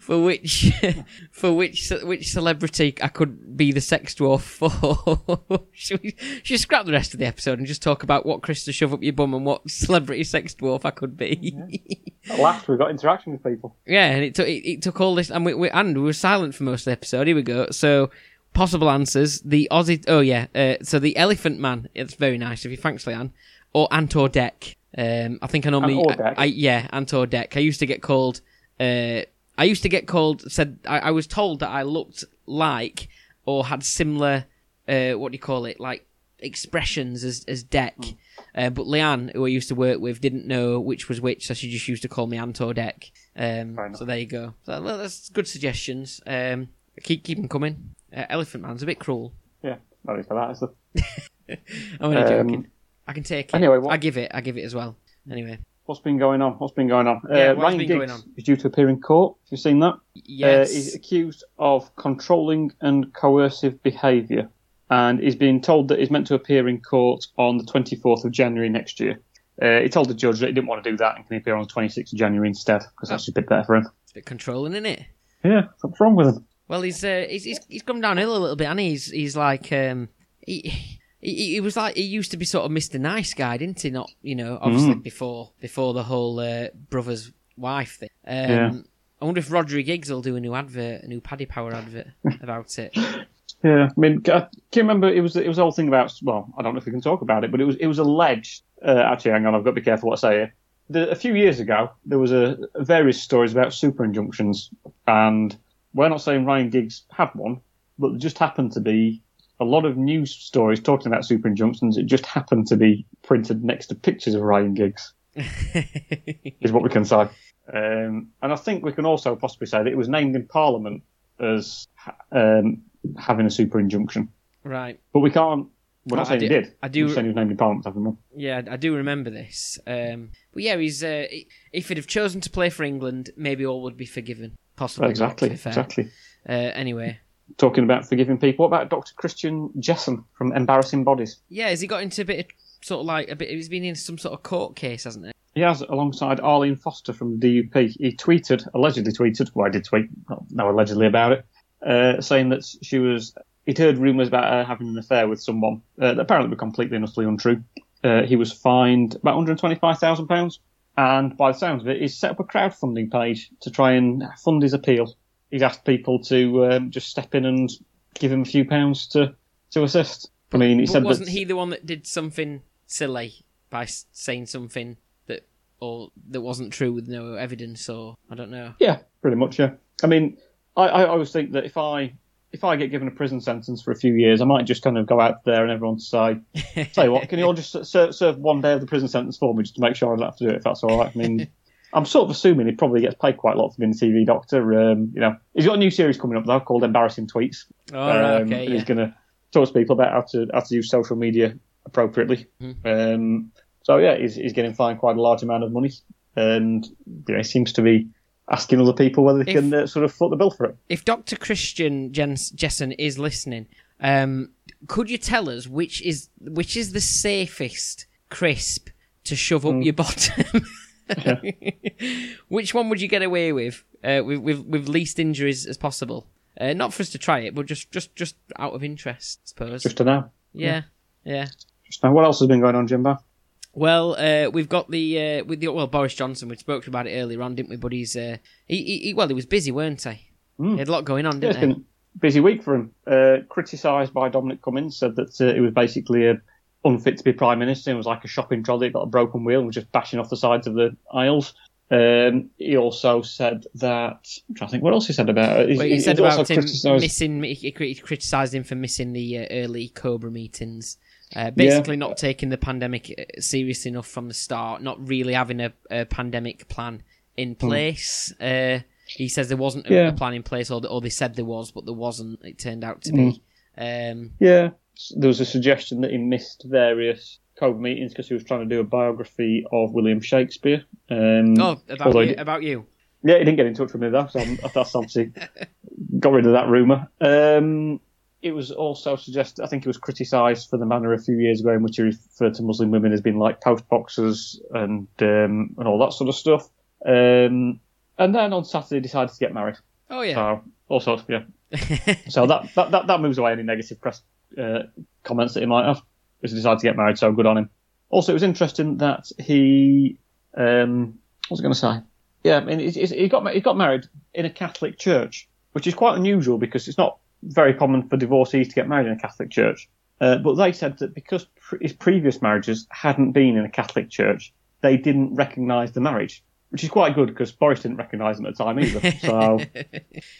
for which for which which celebrity I could be the sex dwarf for. should we should we scrap the rest of the episode and just talk about what Chris to shove up your bum and what celebrity sex dwarf I could be? At last, we got interaction with people. Yeah, and it took it, it took all this, and we, we and we were silent for most of the episode. Here we go. So possible answers: the Aussie. Oh yeah, uh, so the Elephant Man. It's very nice of you, thanks, Leanne. Or Ant or Dec. Um, I think I normally. Ant or Dec? I, I, yeah, Ant or Dec. I used to get called. Uh, I used to get called. Said I, I was told that I looked like or had similar. Uh, what do you call it? Like expressions as as Dec. Hmm. Uh, but Leanne, who I used to work with, didn't know which was which, so she just used to call me Ant or Dec. Um, so there you go. So, well, that's good suggestions. Um, keep keep them coming. Uh, Elephant Man's a bit cruel. Yeah, no need for that. Is there? I'm only Um, joking. I can take it. anyway, what- I give it. I give it as well. Anyway, What's been going on? What's been going on? Yeah, uh, Ryan Giggs is due to appear in court. Have you seen that? yes. Uh, he's accused of controlling and coercive behaviour, and he's been told that he's meant to appear in court on the 24th of January next year. Uh, he told the judge that he didn't want to do that and can appear on the 26th of January instead, because that's a bit better for him. it's a bit controlling, isn't it? Yeah, what's wrong with him? Well, he's uh, he's, he's he's come downhill a little bit, and he's he's like um he. He, he was like he used to be sort of Mr. Nice Guy, didn't he? Not you know obviously Mm. before before the whole uh, brother's wife thing. Um, Yeah. I wonder if Rhodri Giggs will do a new advert, a new Paddy Power advert about it. Yeah, I mean, I can you remember it was it was the whole thing about. Well, I don't know if we can talk about it, but it was it was alleged. Uh, actually, hang on, I've got to be careful what I say here. The, a few years ago, there was a various stories about super injunctions, and we're not saying Ryan Giggs had one, but there just happened to be a lot of news stories talking about super injunctions. It just happened to be printed next to pictures of Ryan Giggs, is what we can say. Um, and I think we can also possibly say that it was named in Parliament as um, having a super injunction. right. But we can't. We're I not saying do- he did. I do- We're saying he was named in Parliament having one. Yeah, I do remember this. Um, but yeah, he's uh, if he'd have chosen to play for England, maybe all would be forgiven. Possibly. Exactly. to be fair. Exactly. Uh, anyway, Talking about forgiving people. What about Dr. Christian Jessen from Embarrassing Bodies? yeah, has he got into a bit of sort of like a bit? He's been in some sort of court case, hasn't he? He has, alongside Arlene Foster from the DUP. He tweeted, allegedly tweeted, well, I did tweet, no, allegedly about it, uh, saying that she was. He'd heard rumours about her having an affair with someone uh, that apparently were completely and utterly untrue. Uh, he was fined about £125,000, and by the sounds of it, he's set up a crowdfunding page to try and fund his appeal. He's asked people to um, just step in and give him a few pounds to, to assist. I mean, he But said wasn't that, he the one that did something silly by saying something that or that wasn't true with no evidence, or I don't know. Yeah, pretty much. Yeah. I mean, I, I always think that if I if I get given a prison sentence for a few years, I might just kind of go out there and everyone say, "Tell you what, can you all just serve, serve one day of the prison sentence for me just to make sure I don't have to do it if that's all right?" I mean. I'm sort of assuming he probably gets paid quite a lot for being a TV doctor. Um, you know, he's got a new series coming up though called Embarrassing Tweets. Oh, Um, okay, and He's going to talk to people about how to how to use social media appropriately. Mm-hmm. Um, so yeah, he's, he's getting fined quite a large amount of money, and you know, he seems to be asking other people whether they If- can uh, sort of foot the bill for it. If Dr. Christian Jens- Jessen is listening, um, could you tell us which is which is the safest crisp to shove up your bottom? which one would you get away with, uh, with, with with least injuries as possible? Uh, not for us to try it, but just just just out of interest, I suppose. Just to know. yeah, yeah. Just know. What else has been going on, Jimbo? Well, uh, we've got the uh, with the well Boris Johnson. We spoke about it earlier on, didn't we? But he's uh, he, he, he well, he was busy, weren't he? He had a lot going on, didn't it's he? busy week for him. Uh, criticised by Dominic Cummings, said that uh, it was basically a unfit to be prime minister. It was like a shopping trolley, got a broken wheel, and was just bashing off the sides of the aisles. Um, he also said that. I'm trying to think what else he said about it. He, Well, he said also about him criticised- missing. He, he criticised him for missing the uh, early Cobra meetings. Uh, basically, not taking the pandemic uh, serious enough from the start. Not really having a, a pandemic plan in place. Uh, he says there wasn't a, Hmm. Yeah. a plan in place, or, or they said there was, but there wasn't. It turned out to be. Hmm. Um, Yeah, there was a suggestion that he missed various COVID meetings because he was trying to do a biography of William Shakespeare. Um, oh, about you, about you. Yeah, he didn't get in touch with me though, so I'm, that's obviously got rid of that rumor. Um, it was also suggested, I think it was criticised for the manner a few years ago in which he referred to Muslim women as being like post boxers and um, and all that sort of stuff. Um, and then on Saturday decided to get married. Oh yeah. So all sorts, yeah. so that, that, that, that moves away any negative press uh, comments that he might have. He's decided to get married, so good on him. Also, it was interesting that he, um, what was I going to say? Yeah, I mean, he, he got he got married in a Catholic church, which is quite unusual because it's not very common for divorcees to get married in a Catholic church. Uh, but they said that because pre- his previous marriages hadn't been in a Catholic church, they didn't recognise the marriage, which is quite good because Boris didn't recognise them at the time either. So,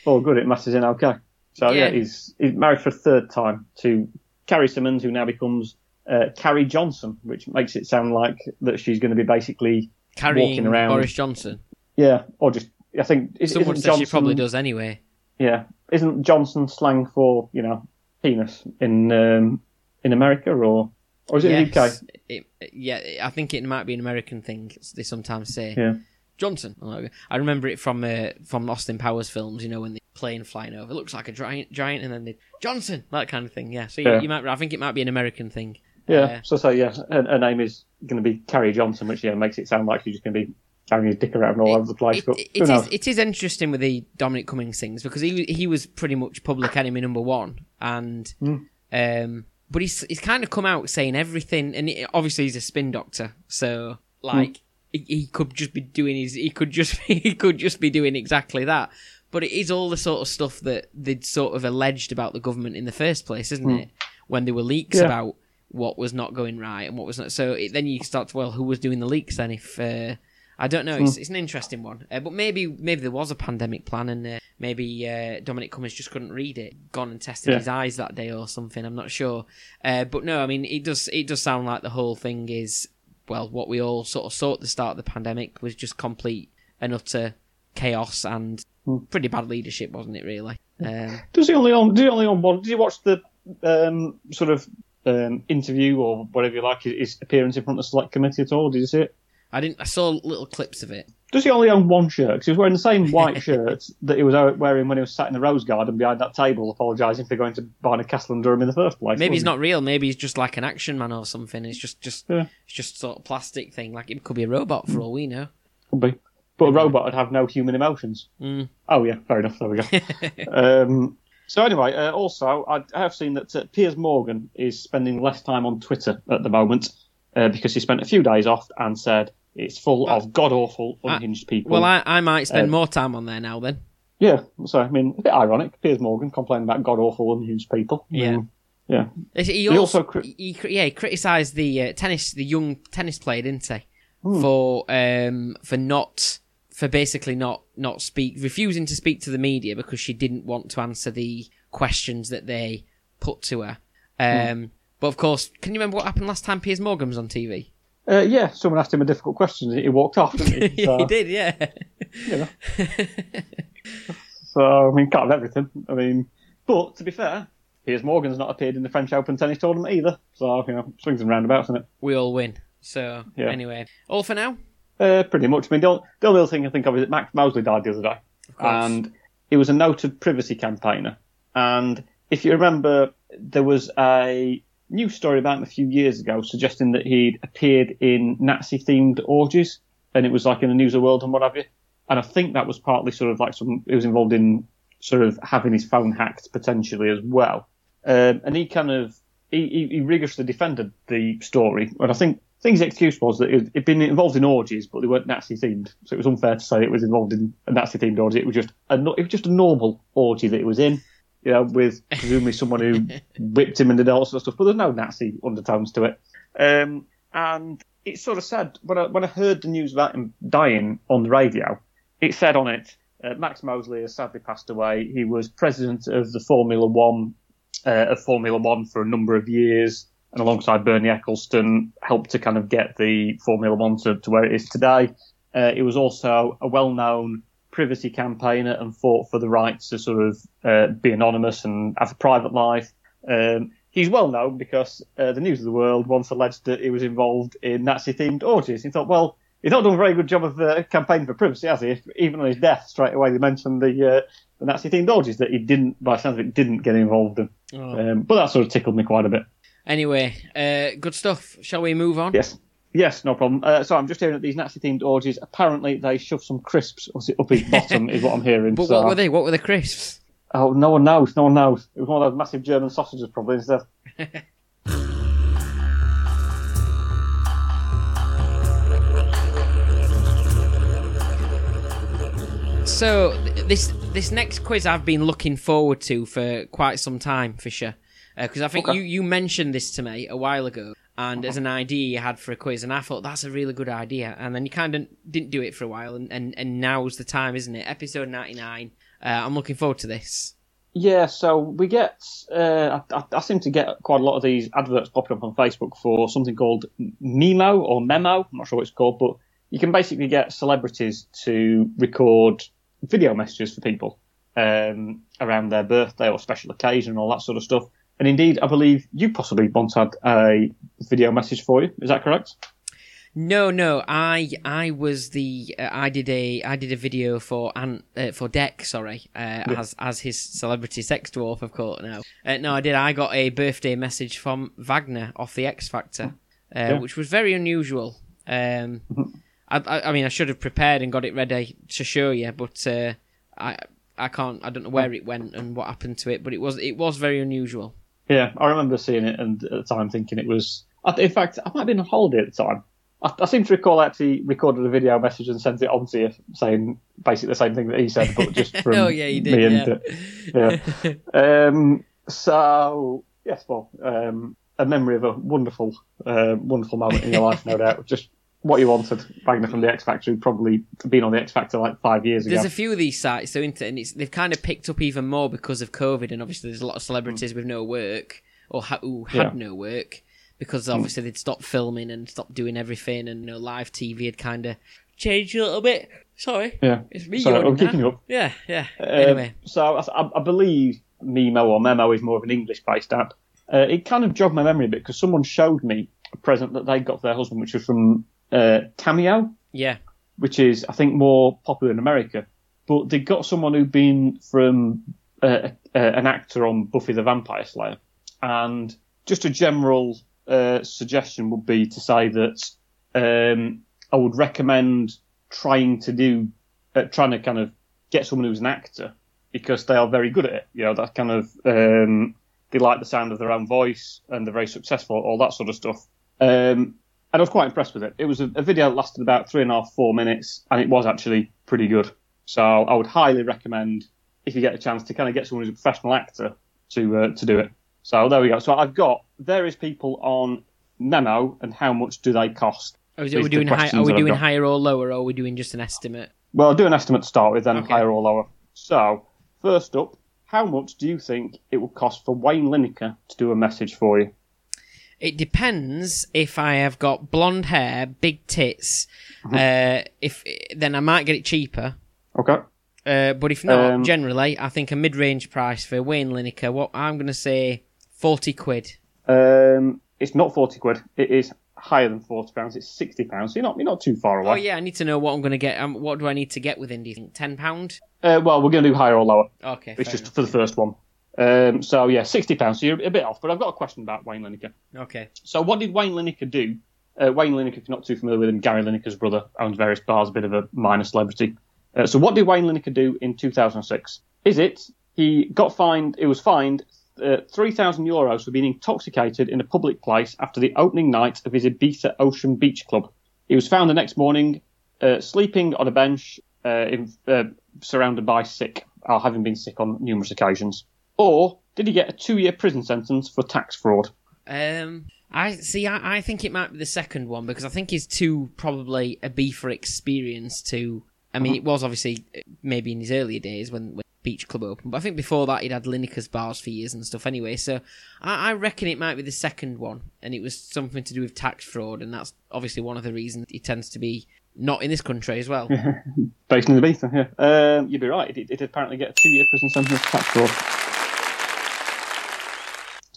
all good, it matters in okay. So yeah, Yeah. he's he's married for a third time to Carrie Symonds, who now becomes uh, Carrie Johnson, which makes it sound like that she's going to be basically Carrying walking around. Boris Johnson. yeah, or just I think is, Someone says she Johnson, probably does anyway. Yeah, isn't Johnson slang for you know penis in um, in America or or is it in the UK? Yes. It, yeah, I think it might be an American thing. They sometimes say Yeah. Johnson. I remember it from uh, from Austin Powers films. You know when the plane flying over, it looks like a giant, giant, and then they Johnson, that kind of thing. Yeah. So you, Yeah. you might. I think it might be an American thing. Yeah, Uh, so so yeah, her, her name is going to be Carrie Johnson, which yeah makes it sound like she's just going to be carrying his dick around all over the place. It, but it- it is it is interesting with the Dominic Cummings things because he he was pretty much public enemy number one, and Mm. um, but he's he's kind of come out saying everything, and it, obviously he's a spin doctor, so like he, he could just be doing his he could just he could just be doing exactly that. But it is all the sort of stuff that they'd sort of alleged about the government in the first place, isn't it? When there were leaks Yeah. about what was not going right and what was not. So it, then you start to well, who was doing the leaks then? If uh, I don't know, it's, it's an interesting one. Uh, but maybe maybe there was a pandemic plan and uh, maybe uh, Dominic Cummings just couldn't read it, gone and tested Yeah. his eyes that day or something. I'm not sure. Uh, but no, I mean it does it does sound like the whole thing is well what we all sort of saw at the start of the pandemic was just complete and utter chaos and pretty bad leadership, wasn't it? Really. Um, Does he only on? Does he only on one? Did you watch the um, sort of um, interview or whatever you like? His, his appearance in front of the select committee at all? Did you see it? I didn't. I saw little clips of it. Does he only own one shirt? 'Cause he was wearing the same white shirt that he was wearing when he was sat in the rose garden behind that table, apologising for going to Barney Castle and Durham in the first place. Maybe he's wasn't real. Maybe he's just like an action man or something. It's just just Yeah. it's just sort of plastic thing. Like it could be a robot for all we know. Could be. But a robot would have no human emotions. Mm. Oh yeah, fair enough. There we go. um, so anyway, uh, also I, I have seen that uh, Piers Morgan is spending less time on Twitter at the moment uh, because he spent a few days off and said it's full of god awful, unhinged people. Well, I, I might spend Um, more time on there now then. yeah. So I mean, a bit ironic. Piers Morgan complaining about god awful, unhinged people. Yeah. Um, yeah. He, He also, also cri- he, he- yeah he criticised the uh, tennis the young tennis player, didn't he? Hmm. For um for not for basically not not speak refusing to speak to the media because she didn't want to answer the questions that they put to her. Um, Hmm. But of course, can you remember what happened last time Piers Morgan was on TV? Uh, yeah, someone asked him a difficult question he walked off, didn't he? So, he did, yeah. you know. so, I mean, can't have everything. I mean, but to be fair, Piers Morgan's not appeared in the French Open tennis tournament either. So, you know, swings and roundabouts, isn't it? we all win. So Yeah. anyway, all for now. Uh, pretty much. I mean, the only, the only other thing I think of is that Max Mosley died the other day. course. And he was a noted privacy campaigner. And if you remember, there was a news story about him a few years ago suggesting that he'd appeared in Nazi themed orgies. And it was like in the news of the world and what have you. And I think that was partly sort of like some, he was involved in sort of having his phone hacked potentially as well. Um, and he kind of, he, he, rigorously defended the story. And I think, I think his excuse was that had been involved in orgies, but they weren't Nazi themed. So it was unfair to say it was involved in a Nazi themed orgy. It was just a, it was just a normal orgy that he was in, you know, with presumably someone who whipped him and did all sorts of stuff. But there's no Nazi undertones to it. Um, and it's sort of said when I, when I heard the news about him dying on the radio, it said on it, uh, Max Mosley has sadly passed away. He was president of the Formula One uh, of Formula One for a number of years, and alongside Bernie Ecclestone, helped to kind of get the Formula One to, to where it is today. Uh, he was also a well-known privacy campaigner and fought for the rights to sort of uh, be anonymous and have a private life. Um, he's well known because uh, the News of the World once alleged that he was involved in Nazi-themed orgies. He thought, well, he's not done a very good job of uh, campaigning for privacy, has he? Even on his death, straight away they mentioned the uh, the Nazi themed orgies that he didn't, by sounds of it, didn't get involved in. Oh. Um, but that sort of tickled me quite a bit. Anyway, uh, good stuff. Shall we move on? Yes. Yes, no problem. Uh, so I'm just hearing that these Nazi themed orgies, apparently they shove some crisps up his bottom, is what I'm hearing. But so- what were they? What were the crisps? Oh, no one knows. No one knows. It was one of those massive German sausages, probably instead. So this this next quiz I've been looking forward to for quite some time, Fisher, because I think Okay. you you mentioned this to me a while ago, and as an idea you had for a quiz, and I thought that's a really good idea, and then you kind of didn't do it for a while, and and, and now's the time, isn't it? Episode ninety nine. Uh, I'm looking forward to this. Yeah, so we get. Uh, I, I- seem to get quite a lot of these adverts popping up on Facebook for something called Memo or Memo. I'm not sure what it's called, but you can basically get celebrities to record video messages for people um, around their birthday or special occasion and all that sort of stuff. And indeed, I believe you possibly once had a video message for you. Is that correct? No, no, I I was the uh, I did a I did a video for Ant uh, for Dec, sorry, uh, as as his celebrity sex dwarf of course now. Uh, no, I did. I got a birthday message from Wagner off the X Factor, uh, Yeah. which was very unusual. Um, I, I I mean I should have prepared and got it ready to show you, but uh, I I can't I don't know where it went and what happened to it, but it was it was very unusual. Yeah, I remember seeing it and at the time thinking it was. In fact, I might have been on holiday at the time. I, I seem to recall I actually recorded a video message and sent it on to you, saying basically the same thing that he said, but just from oh yeah, you did. me yeah. and yeah. Um, so yes, well, um, a memory of a wonderful, uh, wonderful moment in your life, no doubt. Just what you wanted, Wagner from the X Factor, who'd probably been on the X Factor like five years ago. There's a few of these sites, so into, and it's, they've kind of picked up even more because of COVID, and obviously there's a lot of celebrities with no work or ha- who had Yeah. no work because obviously they'd stopped filming and stopped doing everything, and you know, live TV had kind of changed a little bit. Sorry, yeah. it's me Sorry, I'm you up. Yeah, yeah. Um, anyway, so I, I believe Memo or Memo is more of an English-based app. Uh, it kind of jogged my memory a bit because someone showed me a present that they got for their husband, which was from uh, Cameo, yeah, which is I think more popular in America. But they got someone who'd been from uh, uh, an actor on Buffy the Vampire Slayer, and just a general uh, suggestion would be to say that um, I would recommend trying to do, uh, trying to kind of get someone who's an actor because they are very good at it. You know, that kind of um, they like the sound of their own voice and they're very successful, all that sort of stuff. Um, and I was quite impressed with it. It was a, a video that lasted about three and a half, four minutes, and it was actually pretty good. So I would highly recommend if you get a chance to kind of get someone who's a professional actor to uh, to do it. So there we go. So I've got various people on Memo and how much do they cost. are we, are we doing high, are we doing higher or lower, or are we doing just an estimate? Well, I'll do an estimate to start with, then Okay. higher or lower. So first up, how much do you think it will cost for Wayne Lineker to do a message for you? It depends if I have got blonde hair, big tits. Mm-hmm. Uh, if then I might get it cheaper. Okay. Uh, but if not, Um, generally, I think a mid-range price for Wayne Lineker. What I'm going to say, forty quid. Um, it's not forty quid. It is higher than forty pounds. It's sixty pounds. So you're not you're not too far away. Oh yeah, I need to know what I'm going to get. Um, what do I need to get within? Do you think ten pound? Uh, well, we're going to do higher or lower. Okay, It's just for the first one. Um, so yeah, sixty pounds. So you're a bit off. But I've got a question about Wayne Lineker. Okay. So what did Wayne Lineker do? Uh, Wayne Lineker, if you're not too familiar with him, Gary Lineker's brother, owns various bars, a bit of a minor celebrity. Uh, so what did Wayne Lineker do in 2006? Is it he got fined? It was fined uh, 3,000 euros for being intoxicated in a public place after the opening night of his Ibiza Ocean Beach Club. He was found the next morning uh, sleeping on a bench, uh, in, uh, surrounded by sick, or having been sick on numerous occasions. Or did he get a two-year prison sentence for tax fraud? Um, I see. I, I think it might be the second one because I think he's too probably a beefer experience to. I mean, it was obviously maybe in his earlier days when, when Beach Club opened, but I think before that he'd had Lineker's bars for years and stuff anyway. So I, I reckon it might be the second one, and it was something to do with tax fraud, and that's obviously one of the reasons he tends to be not in this country as well. Based in the Ibiza, yeah. Um, you'd be right. It, it did apparently get a two-year prison sentence for tax fraud.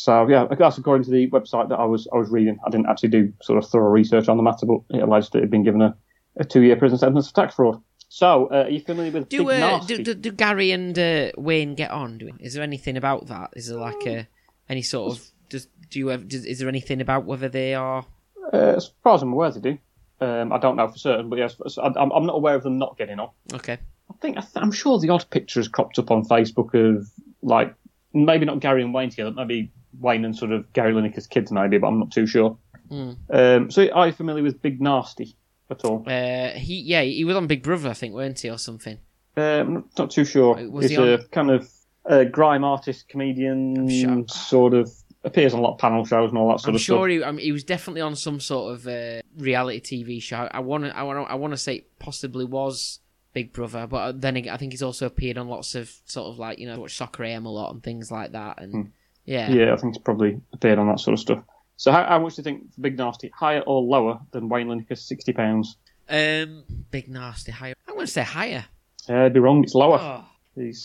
So yeah, that's according to the website that I was I was reading. I didn't actually do sort of thorough research on the matter, but it alleged that he'd been given a, a two-year prison sentence for tax fraud. So, uh, are you familiar with Do, Big uh, do, do do Gary and uh, Wayne get on? Do Is there anything about that? Is there like a any sort of does do you have, does, is there anything about whether they are? Uh, as far as I'm aware, they do. Um, I don't know for certain, but yes, I'm, I'm not aware of them not getting on. Okay, I think I th- I'm sure the odd picture has cropped up on Facebook of like maybe not Gary and Wayne together, maybe Wayne and sort of Gary Lineker's kids maybe, but I'm not too sure. Mm. Um, so are you familiar with Big Nasty at all? uh, he yeah he was on Big Brother I think weren't he or something? Um, not, too sure. Was He's he on- a kind of uh, grime artist, comedian, sure- sort of appears on a lot of panel shows and all that sort I'm of sure stuff. he, I mean, he was definitely on some sort of uh, reality TV show. I want to, I want I want to say it possibly was Big Brother, but then again, I think he's also appeared on lots of sort of like you know watch Soccer AM a lot and things like that. And yeah, Yeah, I think he's probably appeared on that sort of stuff. So how, how much do you think for Big Nasty? Higher or lower than Wayne Lineker's sixty pounds? um, Big Nasty higher. I'm going to say higher. Uh, I'd be wrong. It's lower. Oh, He's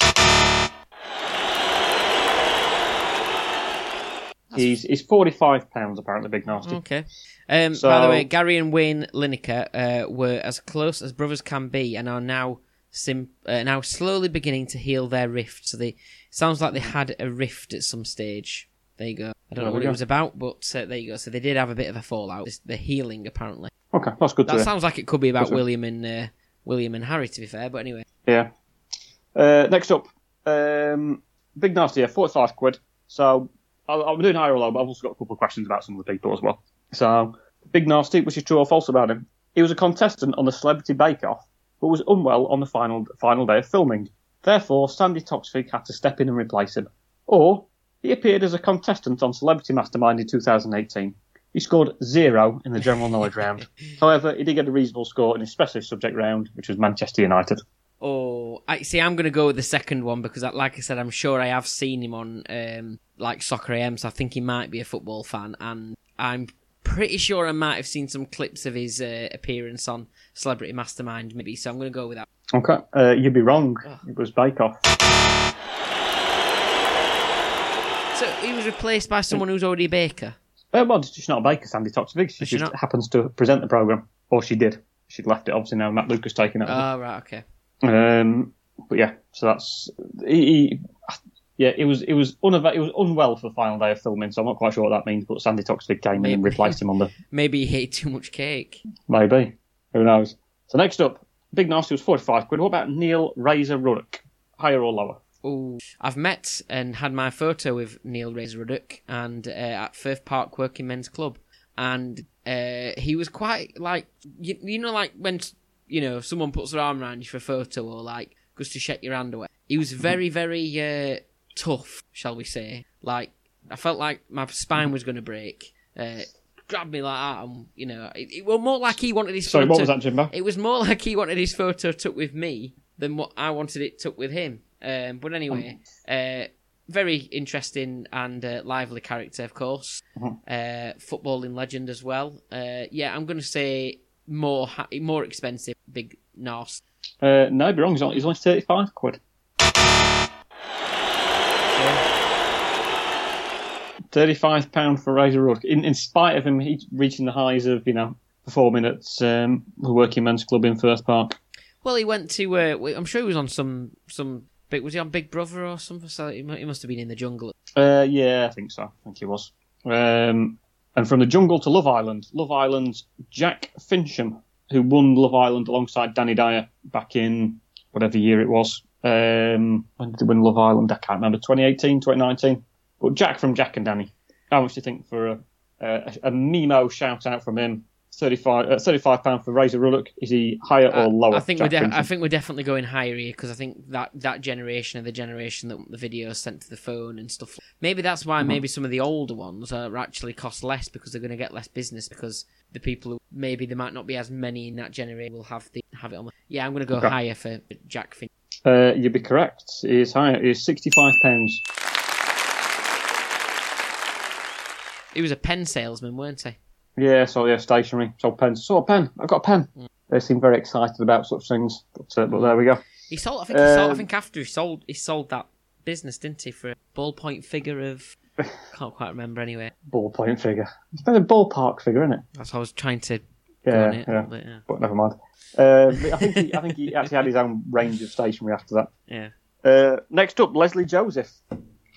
he's, he's forty five pounds apparently. Big Nasty. okay. Um, by the way, Gary and Wayne Lineker uh, were as close as brothers can be, and are now sim- uh, now slowly beginning to heal their rift. So they sounds like they had a rift at some stage. There you go. I don't There know what it was about, but uh, there you go. So they did have a bit of a fallout. The healing, apparently. Okay, that's good to That sounds like it could be about That's. William and uh, William and Harry, to be fair. But anyway, Yeah. Uh, next up, um, Big Nasty, 45 quid. So I'm doing higher or low, but I've also got a couple of questions about some of the people as well. So, Big Nasty, which is true or false about him? He was a contestant on the Celebrity Bake Off, but was unwell on the final final day of filming. Therefore, Sandi Toksvig had to step in and replace him. Or, he appeared as a contestant on Celebrity Mastermind in 2018. He scored zero in the general knowledge round. However, he did get a reasonable score in his specialist subject round, which was Manchester United. Oh, I see. I'm going to go with the second one because, like I said, I'm sure I have seen him on um, like Soccer AM, so I think he might be a football fan, and I'm pretty sure I might have seen some clips of his uh, appearance on Celebrity Mastermind, maybe. So I'm going to go with that. Okay, uh, you'd be wrong. Oh. It was Bake Off. So he was replaced by someone who's already a baker. Uh, well, she's not a baker, Sandi Toksvig. She she just not? happens to present the programme. Or she did. She'd left it, obviously, now Matt Lucas taking it. Oh right, okay. Um, but yeah, so that's. He, he, yeah, it was it was unava- it was unwell for the final day of filming, so I'm not quite sure what that means. But Sandi Toksvig came in and Maybe. replaced him on the Maybe he ate too much cake. maybe. Who knows? So next up, Big Nasty was 45 quid. What about Neil Razor Ruddock? Higher or lower? Ooh. I've met and had my photo with Neil Razor Ruddock and uh, at Firth Park Working Men's Club, and uh, he was quite like you, you know like when you know someone puts their arm around you for a photo or like goes to shake your hand away. He was very very uh, tough, shall we say? Like I felt like my spine was going to break. Uh, grabbed me like that, and you know it, it was more like he wanted his Sorry, photo. what was that, Jimbo? It was more like he wanted his photo took with me than what I wanted it took with him. Um, but anyway, uh, very interesting and uh, lively character, of course. Mhm. Uh, footballing legend as well. Uh, yeah, I'm going to say more ha- more expensive. Big Norse. Uh, no, be wrong. He's only, he's only 35 quid. Thirty-five pound for Razor Ruddock. In, in spite of him he reaching the highs of you know performing at um, the Working Men's Club in Firth Park. Well, he went to. Uh, I'm sure he was on some some. Big, was he on Big Brother or something? So he he must have been in the jungle. Uh, yeah, I think so. I think he was. Um, and from the jungle to Love Island, Love Island's Jack Fincham, who won Love Island alongside Dani Dyer back in whatever year it was. Um, when did they win Love Island? I can't remember. 2018, 2019. But Jack from Jack and Dani. How much do you think for a, a, a Nemo shout out from him? 35 uh, 35 pound for Razor Ruddock. Is he higher or lower? I think Jack we're de- I think we're definitely going higher here because I think that that generation of the generation that the videos sent to the phone and stuff. Maybe that's Mm-hmm. why maybe some of the older ones are actually cost less because they're going to get less business because the people who maybe there might not be as many in that generation will have the have it on. Yeah, I'm going to go Okay. higher for Jack Finn. Uh, you'd be correct. Is higher. Is 65 pounds. He was a pen salesman, weren't he? Yeah, so yeah, stationery. Sold pens. Saw a pen. I've got a pen. They seem very excited about such things. But, uh, but there we go. He sold. I think. He sold, I Um, think after he sold, he sold that business, didn't he, for a ballpoint figure of. Can't quite remember. Anyway, Ballpoint figure. It's been a ballpark figure, isn't it? that's what I was trying to Yeah, it. yeah. But, yeah. But never mind. Uh, I think he, I think he actually had his own range of stationery after that. yeah. Uh, next up, Lesley Joseph,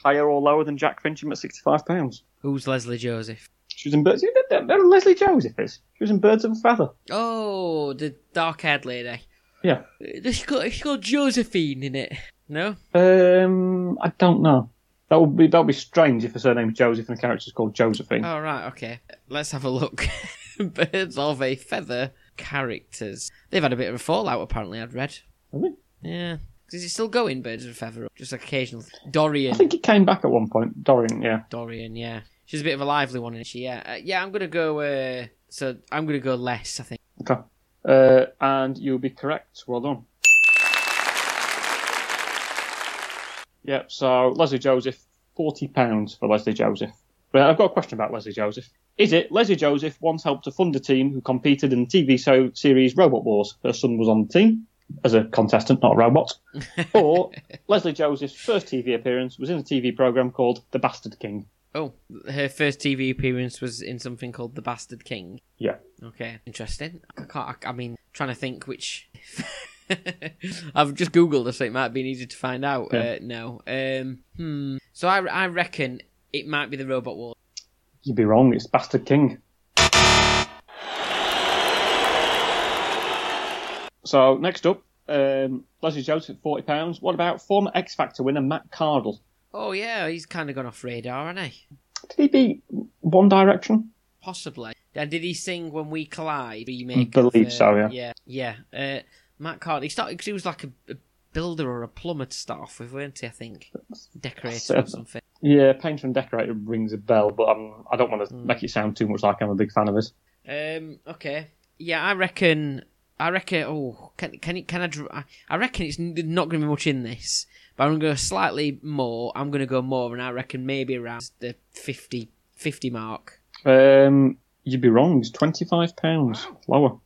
higher or lower than Jack Fincham at sixty-five pounds. Who's Lesley Joseph? She was in Birds. Who Lesley Joseph is. She was in Birds of a Feather. Oh, the dark-haired lady. Yeah. She's got, she's got Josephine in it. No? Um, I don't know. That would be that would be strange if her surname's Joseph and the character is called Josephine. Oh, right, okay. Let's have a look. Birds of a Feather characters. They've had a bit of a fallout, apparently, I'd read. Have they? Yeah. Is it still going, Birds of a Feather? Just occasional. Dorien. I think it came back at one point. Dorien, yeah. Dorien, yeah. She's a bit of a lively one, isn't she? Yeah. Uh, yeah, I'm going to go. Uh, so I'm to go less, I think. Okay. Uh, and you'll be correct. Well done. Yep. So Lesley Joseph, forty pounds for Lesley Joseph. But I've got a question about Lesley Joseph. Is it Lesley Joseph once helped to fund a team who competed in the TV show series Robot Wars? Her son was on the team as a contestant, not a robot. or Lesley Joseph's first TV appearance was in a TV program called The Bastard King. Oh, her first TV appearance was in something called The Bastard King. Yeah. Okay, interesting. I can't. I, I mean, trying to think which. I've just googled it, so it might have been easy to find out. Yeah. Uh, no. Um. Hmm. So I, I reckon it might be the Robot War. You'd be wrong. It's Bastard King. So next up, um, Lesley Joseph, forty pounds. What about former X Factor winner Matt Cardle? Oh yeah, he's kind of gone off radar, hasn't he? Did he beat One Direction? Possibly. And did he sing "When We Collide"? Remake. Believe of, uh, so, yeah. Yeah. Yeah. Uh, Matt Cardle. He started because he was like a, a builder or a plumber to start off with, weren't he? I think decorator or something. Yeah, painter and decorator rings a bell, but um, I don't want to Hmm. make it sound too much like I'm a big fan of his. Um. Okay. Yeah, I reckon. I reckon. Oh, can can can I? I- I reckon it's not going to be much in this, but I'm going to go slightly more. I'm going to go more, and I reckon maybe around the 50, 50 mark. Um, you'd be wrong. It's twenty five pounds lower.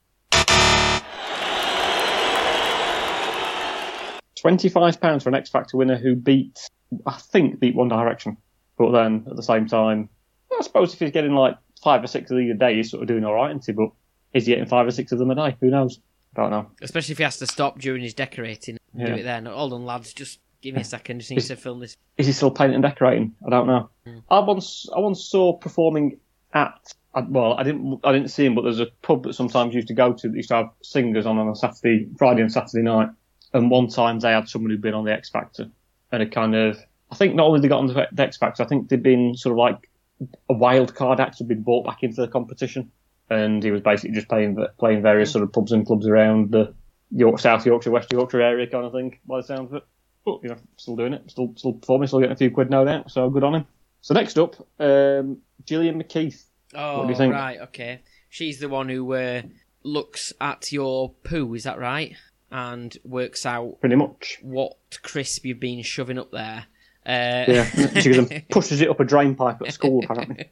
Twenty five pounds for an X Factor winner who beat, I think, beat One Direction, but then at the same time, I suppose if he's getting like five or six of these a day, he's sort of doing all right, isn't he? But is he getting five or six of them a day? Who knows? I don't know. Especially if he has to stop during his decorating. and Do it then. Hold on, lads. Just give me a second. Just need to film this. Is he still painting and decorating? I don't know. Mm. I once I once saw performing at well, I didn't I didn't see him, but there's a pub that sometimes used to go to that used to have singers on on a Saturday, Friday and Saturday night. And one time they had someone who'd been on the X Factor, and it kind of I think not only they got on the the X Factor, I think they'd been sort of like a wild card act had been brought back into the competition, and he was basically just playing playing various mm. sort of pubs and clubs around the York, South Yorkshire, West Yorkshire area kind of thing. By the sound of it. But you know, still doing it, still still performing, still getting a few quid no doubt. So good on him. So next up, um, Gillian McKeith. Oh, what do you think? right. Okay. She's the one who uh, looks at your poo. Is that right? And works out Pretty much. what crisp you've been shoving up there. Uh, Yeah. she goes and pushes it up a drain pipe at school, apparently.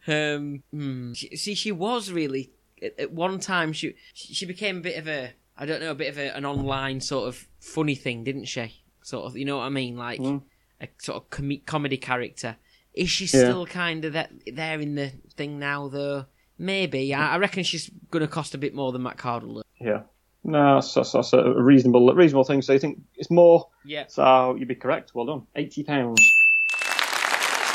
um, hmm. See, she was really at, at one time. She she became a bit of a I don't know, a bit of a, an online sort of funny thing, didn't she? Sort of, you know what I mean? Like Mm. a sort of com- comedy character. Is she Yeah. still kind of that there in the thing now, though? Maybe. I, I reckon she's going to cost a bit more than Matt Cardle. Yeah. No, that's, that's, that's a reasonable reasonable thing. So you think it's more? Yeah, So you'd be correct. Well done. Eighty pounds.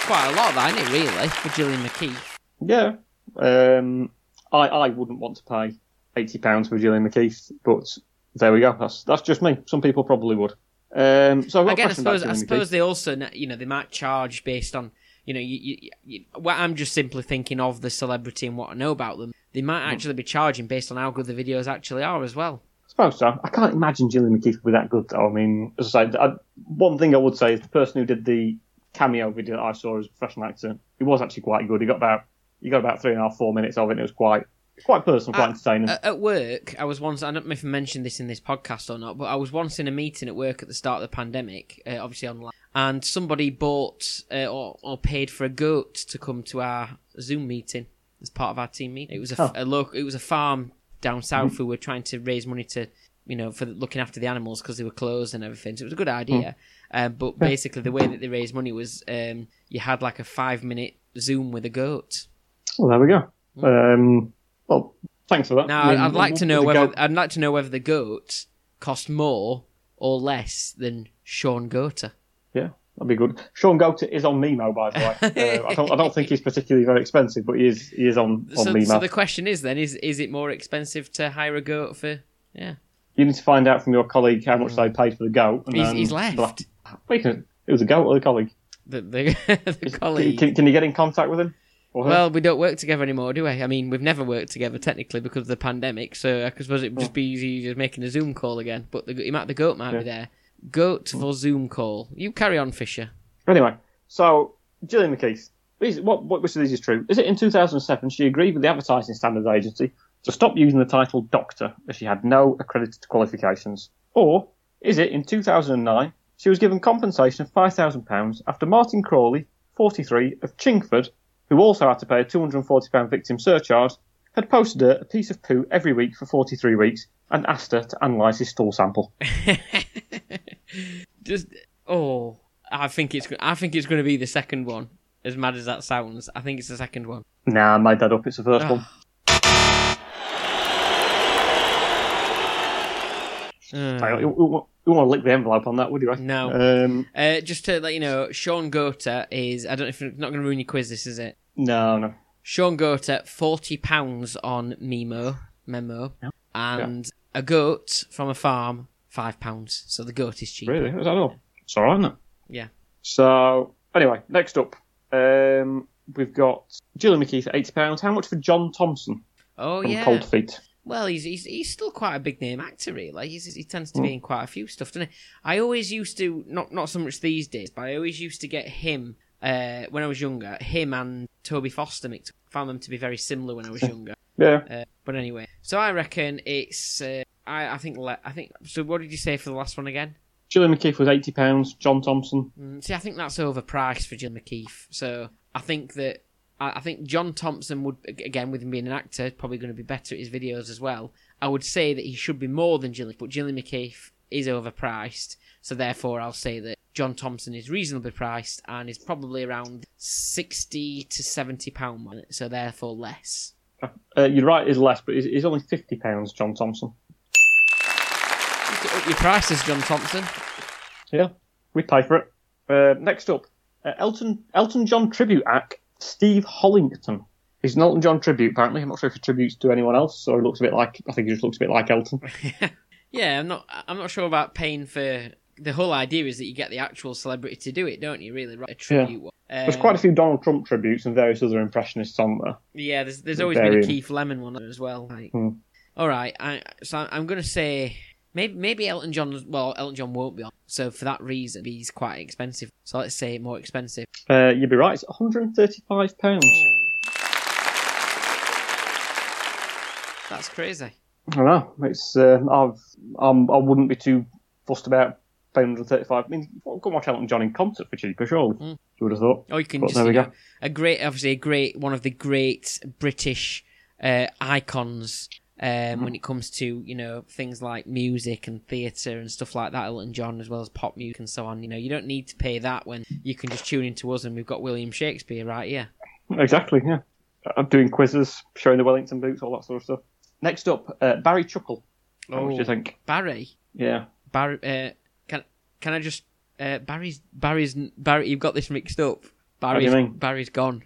quite a lot, that, isn't it? Really, for Gillian McKeith. Yeah. Um, I I wouldn't want to pay eighty pounds for Gillian McKeith, but there we go. That's that's just me. Some people probably would. Um, so Again, I suppose I suppose they also you know they might charge based on you know you, you, you well, I'm just simply thinking of the celebrity and what I know about them. They might Hmm. actually be charging based on how good the videos actually are as well. I suppose so. I can't imagine Gillian McKeith would be that good, though. I mean, as I say, I, one thing I would say is the person who did the cameo video that I saw as a professional actor, he was actually quite good. He got about he got about three and a half, four minutes of it, and it was quite quite personal, quite Uh, entertaining. At, at work, I was once I don't know if I mentioned this in this podcast or not, but I was once in a meeting at work at the start of the pandemic, uh, obviously online, and somebody bought uh, or, or paid for a goat to come to our Zoom meeting as part of our team meeting. It was a, Oh. a local, it was a farm down south who were trying to raise money to, you know, for looking after the animals because they were closed and everything. So it was a good idea. Uh, but basically, the way that they raised money was um, you had like a five minute Zoom with a goat. well, there we go. Um, well, Thanks for that. Now, I mean, I'd like to know whether goat- I'd like to know whether the goat cost more or less than Shaun Goater. Yeah, that'd be good. Shaun Goater is on Memmo, by the way. uh, I, don't, I don't think he's particularly very expensive, but he is he is on, on So, Memmo. so the question is then: is is it more expensive to hire a goat for? Yeah, You need to find out from your colleague how much they paid for the goat. And he's, he's left. to- Wait, it was a goat or the colleague? The the, the colleague. Can, can you get in contact with him? Well, we don't work together anymore, do we? I mean, we've never worked together technically because of the pandemic. So I suppose it'd just be easy just making a Zoom call again. But the he might, the goat might be there. Goat for Zoom call. You carry on, Fisher. Anyway, so Gillian McKeith. What, what, which of these is true? Is it in 2007 she agreed with the Advertising Standards Agency to stop using the title Doctor as she had no accredited qualifications? Or is it in 2009 she was given compensation of £5,000 after Martin Crawley, 43, of Chingford, who also had to pay a £240 victim surcharge, had posted her a piece of poo every week for 43 weeks and asked her to analyse his stool sample? Just oh, I think it's I think it's going to be the second one. As mad as that sounds, I think it's the second one. Nah, I made that up. It's the first ah. one. Uh, Hang on, You, you, you want to lick the envelope on that, would you? eh? No. Um, uh, just to let you know, Shaun Goater is I don't know if it's not going to ruin your quiz. This is it. no, no. Shaun Goater, forty pounds on Memmo Memmo, and a goat from a farm, five pounds. So the goat is cheap. Really? Is that all? It's all right, isn't it? Yeah. So, anyway, next up, um, we've got Gillian McKeith, £80. How much for John Thomson Oh from yeah. Cold Feet? Well, he's, he's he's still quite a big name actor, really. He's, he tends Hmm. to be in quite a few stuff, doesn't he? I always used to not not so much these days, but I always used to get him uh, when I was younger. Him and Toby Foster mixed. Found them to be very similar when I was younger. Yeah. Uh, but anyway, so I reckon it's. Uh, I I think le- I think. So what did you say for the last one again? Gillian McKeith was £80. John Thomson, Mm, see, I think that's overpriced for Jill McKeith. So I think that I, I think John Thomson would again, with him being an actor, probably going to be better at his videos as well. I would say that he should be more than Gillian, but Gillian McKeith is overpriced. So therefore, I'll say that John Thomson is reasonably priced and is probably around sixty to seventy pound. So therefore, less. uh, you're right, is less, but he's, only £50, John Thomson. You up your prices, John Thomson. Yeah, we pay for it. Uh, next up, uh, Elton Elton John tribute act Steve Hollington. He's an Elton John tribute, apparently. I'm not sure if he tributes to anyone else, or he looks a bit like. I think he just looks a bit like Elton. Yeah, I'm not. I'm not sure about paying for. The whole idea is that you get the actual celebrity to do it, don't you? Really, right? A tribute. There's Um, quite a few Donald Trump tributes and various other impressionists on there. Yeah, there's there's always been a. Keith Lemon one as well. Like, Hmm. all right, I, so I'm gonna say maybe maybe Elton John. Well, Elton John won't be on, so for that reason, he's quite expensive. So let's say more expensive. Uh, you'd be right. It's 135 pounds. That's crazy. I know. It's uh, I've um, I wouldn't be too fussed about paying 135. I mean, go and watch Elton John in concert for cheaper, surely. Hmm. You would have thought. Oh, you can But just there we go. a great, obviously a great one of the great British uh, icons um, Mm-hmm. when it comes to you know things like music and theatre and stuff like that. Elton John as well as pop music and so on. You know, you don't need to pay that when you can just tune into us and we've got William Shakespeare right here. Exactly. Yeah. I'm doing quizzes, showing the Wellington boots, all that sort of stuff. Next up, uh, Barry Chuckle. How much do you think? Barry, Yeah. Barry, uh, can can I just uh, Barry's Barry's Barry? You've got this mixed up. do Barry's? Barry's gone.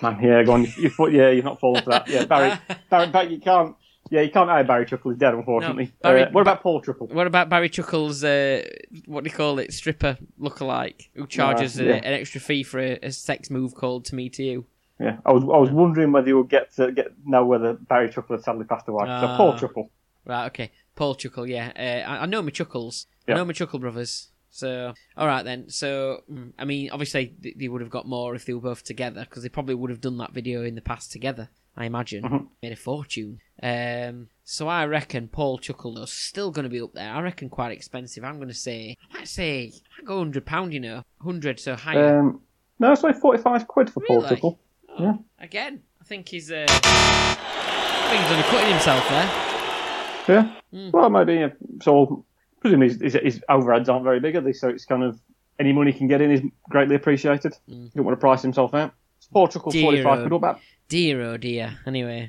Man, yeah, go on. You, you, yeah, you're not falling for that. Yeah, Barry, Barry, Barry, you can't. Yeah, you can't hire Barry Chuckle. He's dead, unfortunately. No, Barry- uh, what about Paul Chuckle? What about Barry Chuckle's uh, what do you call it? Stripper lookalike who charges Uh, a- an extra fee for a, a sex move called "To Me to You." Yeah, I was I was wondering whether you would get to get know whether Barry Chuckle had sadly passed away. so Ah. Paul Chuckle. Right, okay. Paul Chuckle, yeah. Uh, I, I know my Chuckles. Yeah. I know my Chuckle brothers. So, all right then. So, mm, I mean, obviously they, they would have got more if they were both together because they probably would have done that video in the past together. I imagine Mhm. made a fortune. Um, so I reckon Paul Chuckle is still going to be up there. I reckon quite expensive. I'm going to say, I might say, I might go hundred pound. You know, hundred so higher. Um, no, it's only 45 quid for Paul Chuckle. Oh, yeah. Again, I think he's. Uh, I think he's undercutting himself there. Yeah. Hmm. Well, maybe. Uh, so, presumably his, his, his overheads aren't very big, are they? So it's kind of any money he can get in is greatly appreciated. Hmm. You don't want to price himself out. Paul Chuckle, 45 old- quid. About Dear oh dear. Anyway,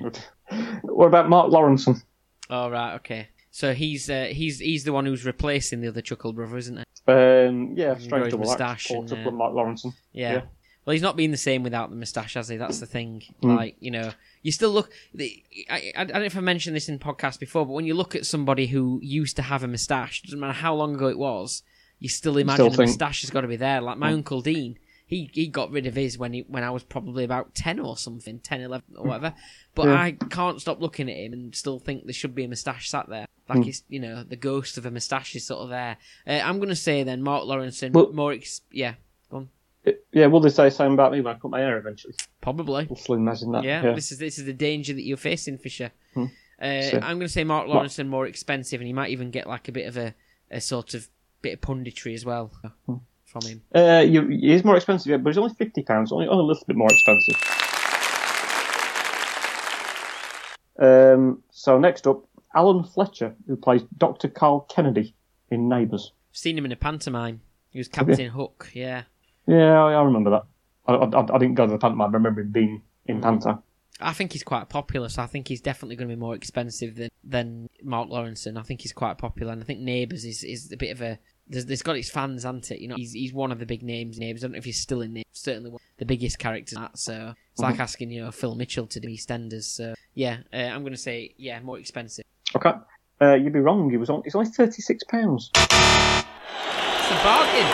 what about Mark Lawrenson? right, okay. So he's uh, he's he's the one who's replacing the other Chuckle brother, isn't it? Um, yeah, strange double moustache Paul and, uh, Mark Lawrenson. Yeah. Yeah. Well, he's not been the same without the moustache, has he? That's the thing. Mm. Like, you know, you still look. The, I, I, I don't know if I mentioned this in podcast before, but when you look at somebody who used to have a moustache, doesn't matter how long ago it was, you still imagine Still the moustache has got to be there. Like my Mm. uncle Dean, he, he got rid of his when he when I was probably about ten or something, 10, 11 or whatever. But Yeah. I can't stop looking at him and still think there should be a moustache sat there. Like Mm. it's you know the ghost of a moustache is sort of there. Uh, I'm gonna say then Mark Lawrenson Well- more ex- yeah Yeah, will they say the same about me when I cut my hair eventually? probably. I'll still imagine that. Yeah, Yeah. this is this is the danger that you're facing, Fisher. Hmm. Uh, So- I'm going to say Mark Lawrenson more expensive, and he might even get like a bit of a, a sort of bit of punditry as well Hmm. From him. Uh, you, he is more expensive, yeah, but he's only fifty pounds, only, only a little bit more expensive. Um, so next up, Alan Fletcher, who plays Dr. Carl Kennedy in Neighbours. I've seen him in a pantomime. He was Captain Hook. Yeah, Yeah, I, I remember that. I, I, I didn't go to the pantomime. I remember him being in Panta. I think he's quite popular, so I think he's definitely going to be more expensive than than Mark Lawrenson. I think he's quite popular, and I think Neighbours is, is a bit of a. There's, there's got its fans, hasn't it? You know, he's he's one of the big names. Neighbours. I don't know if he's still in Neighbours. Certainly one of the biggest characters. in That so it's like asking you know Phil Mitchell to do EastEnders. So yeah, uh, I'm going to say yeah, more expensive. Okay. Uh, you'd be wrong. He was on. It's only thirty six pounds. It's a bargain.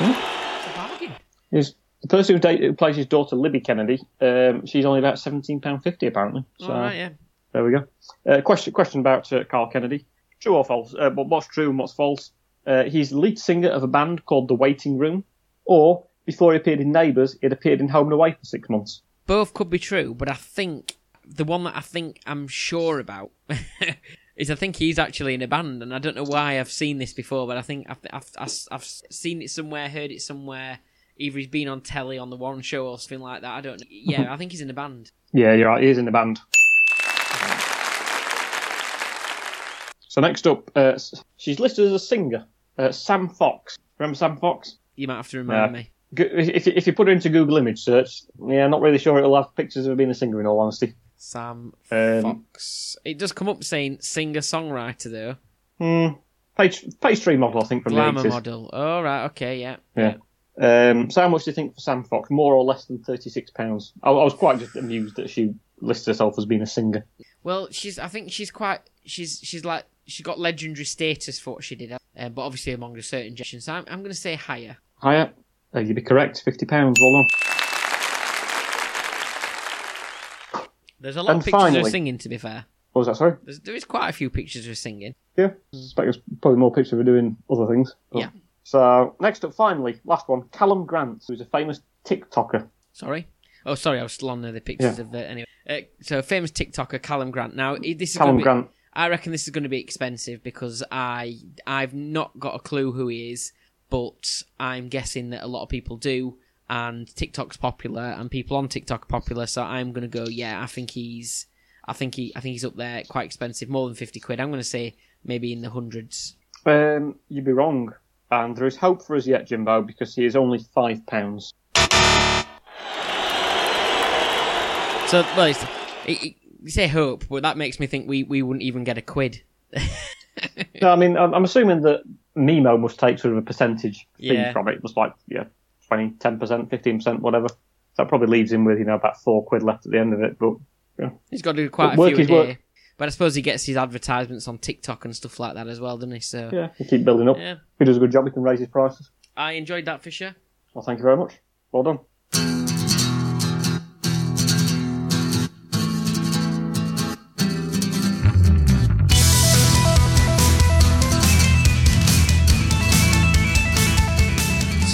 It's a bargain. Is the person who, date, who plays his daughter Libby Kennedy? Um, she's only about seventeen pound fifty apparently. So All right, yeah. there we go. Uh, question question about uh, Carl Kennedy. True or false? Uh, but what's true and what's false? Uh, he's the lead singer of a band called The Waiting Room, or before he appeared in Neighbours, he appeared in Home and Away for six months. both could be true, but I think the one that I think I'm sure about is I think he's actually in a band, and I don't know why I've seen this before, but I think I've, I've, I've, I've seen it somewhere, heard it somewhere. Either he's been on telly on the one show or something like that. I don't know. Yeah, I think he's in a band. Yeah, you're right. He is in the band. So next up, uh, she's listed as a singer. Uh, Sam Fox. Remember Sam Fox? You might have to remind Yeah. me. If, if you put her into Google image search, yeah, I'm not really sure it'll have pictures of her being a singer. In all honesty, Sam Um, Fox. It does come up saying singer songwriter though. hmm. page page three model, I think, from Glamour the 80s. model. Oh right, okay, yeah. Yeah. Um, so how much do you think for Sam Fox? More or less than thirty six pounds? I, I was quite just amused that she lists herself as being a singer. Well, she's. I think she's quite. She's. She's like. She got legendary status for what she did, uh, but obviously among a certain generation. So I'm. I'm going to say higher. Higher? Uh, you'd be correct. Fifty pounds. Well done. There's a lot And of pictures of her singing. To be fair, What was that? Sorry. There's, there is quite a few pictures of singing. Yeah, I suspect there's probably more pictures of doing other things. Yeah. So next up, finally, last one, Callum Grant, who's a famous TikToker. Sorry. Oh, sorry. I was still on the pictures Yeah. of uh, anyway. Uh, so famous TikToker Callum Grant. Now this is Callum be, Grant. I reckon this is going to be expensive because I I've not got a clue who he is, but I'm guessing that a lot of people do, and TikTok's popular, and people on TikTok are popular. So I'm going to go. Yeah, I think he's. I think he. I think he's up there, quite expensive, more than fifty quid. I'm going to say maybe in the hundreds. Um, you'd be wrong, and there is hope for us yet, Jimbo, because he is only five pounds. So well, it, it, you say hope, but that makes me think we, we wouldn't even get a quid. No, I mean, I'm, I'm assuming that Memmo must take sort of a percentage fee Yeah. from it. It must like yeah, 20, 10 percent, fifteen percent, whatever. That probably leaves him with you know about four quid left at the end of it. But He's got to do quite a work few a is work. But I suppose he gets his advertisements on TikTok and stuff like that as well, doesn't he? So yeah, he keep building up. yeah. If he does a good job, he can raise his prices. I enjoyed that Fisher. Well, thank you very much. Well done.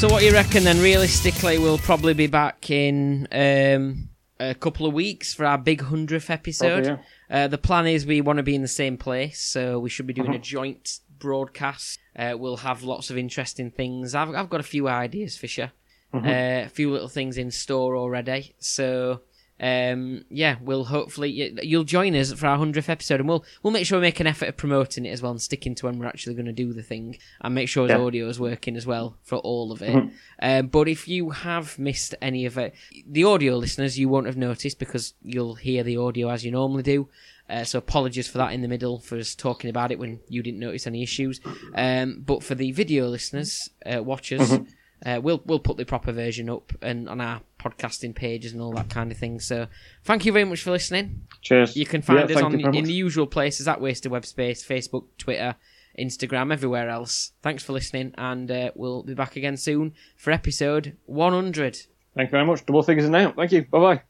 So what do you reckon then? Realistically, we'll probably be back in um, a couple of weeks for our big hundredth episode. Probably, Uh, the plan is we want to be in the same place, so we should be doing a Uh-huh. joint broadcast. Uh, we'll have lots of interesting things. I've, I've got a few ideas, Fisher. Mm-hmm. Uh, a few little things in store already. So um, yeah, we'll hopefully you'll join us for our hundredth episode, and we'll we'll make sure we make an effort of promoting it as well and sticking to when we're actually going to do the thing, and make sure Yeah. the audio is working as well for all of it. Mhm. Um, but if you have missed any of it, the audio listeners, you won't have noticed because you'll hear the audio as you normally do. Uh, so apologies for that in the middle for us talking about it when you didn't notice any issues. Um, but for the video listeners, uh, watchers, Mhm. Uh, we'll we'll put the proper version up and on our podcasting pages and all that kind of thing. So thank you very much for listening. Cheers. You can find Yeah, us on in the usual places at Wasted Web Space, Facebook, Twitter, Instagram, everywhere else. Thanks for listening, and uh, we'll be back again soon for episode 100. Thank you very much. Double figures in now. Thank you. Bye bye.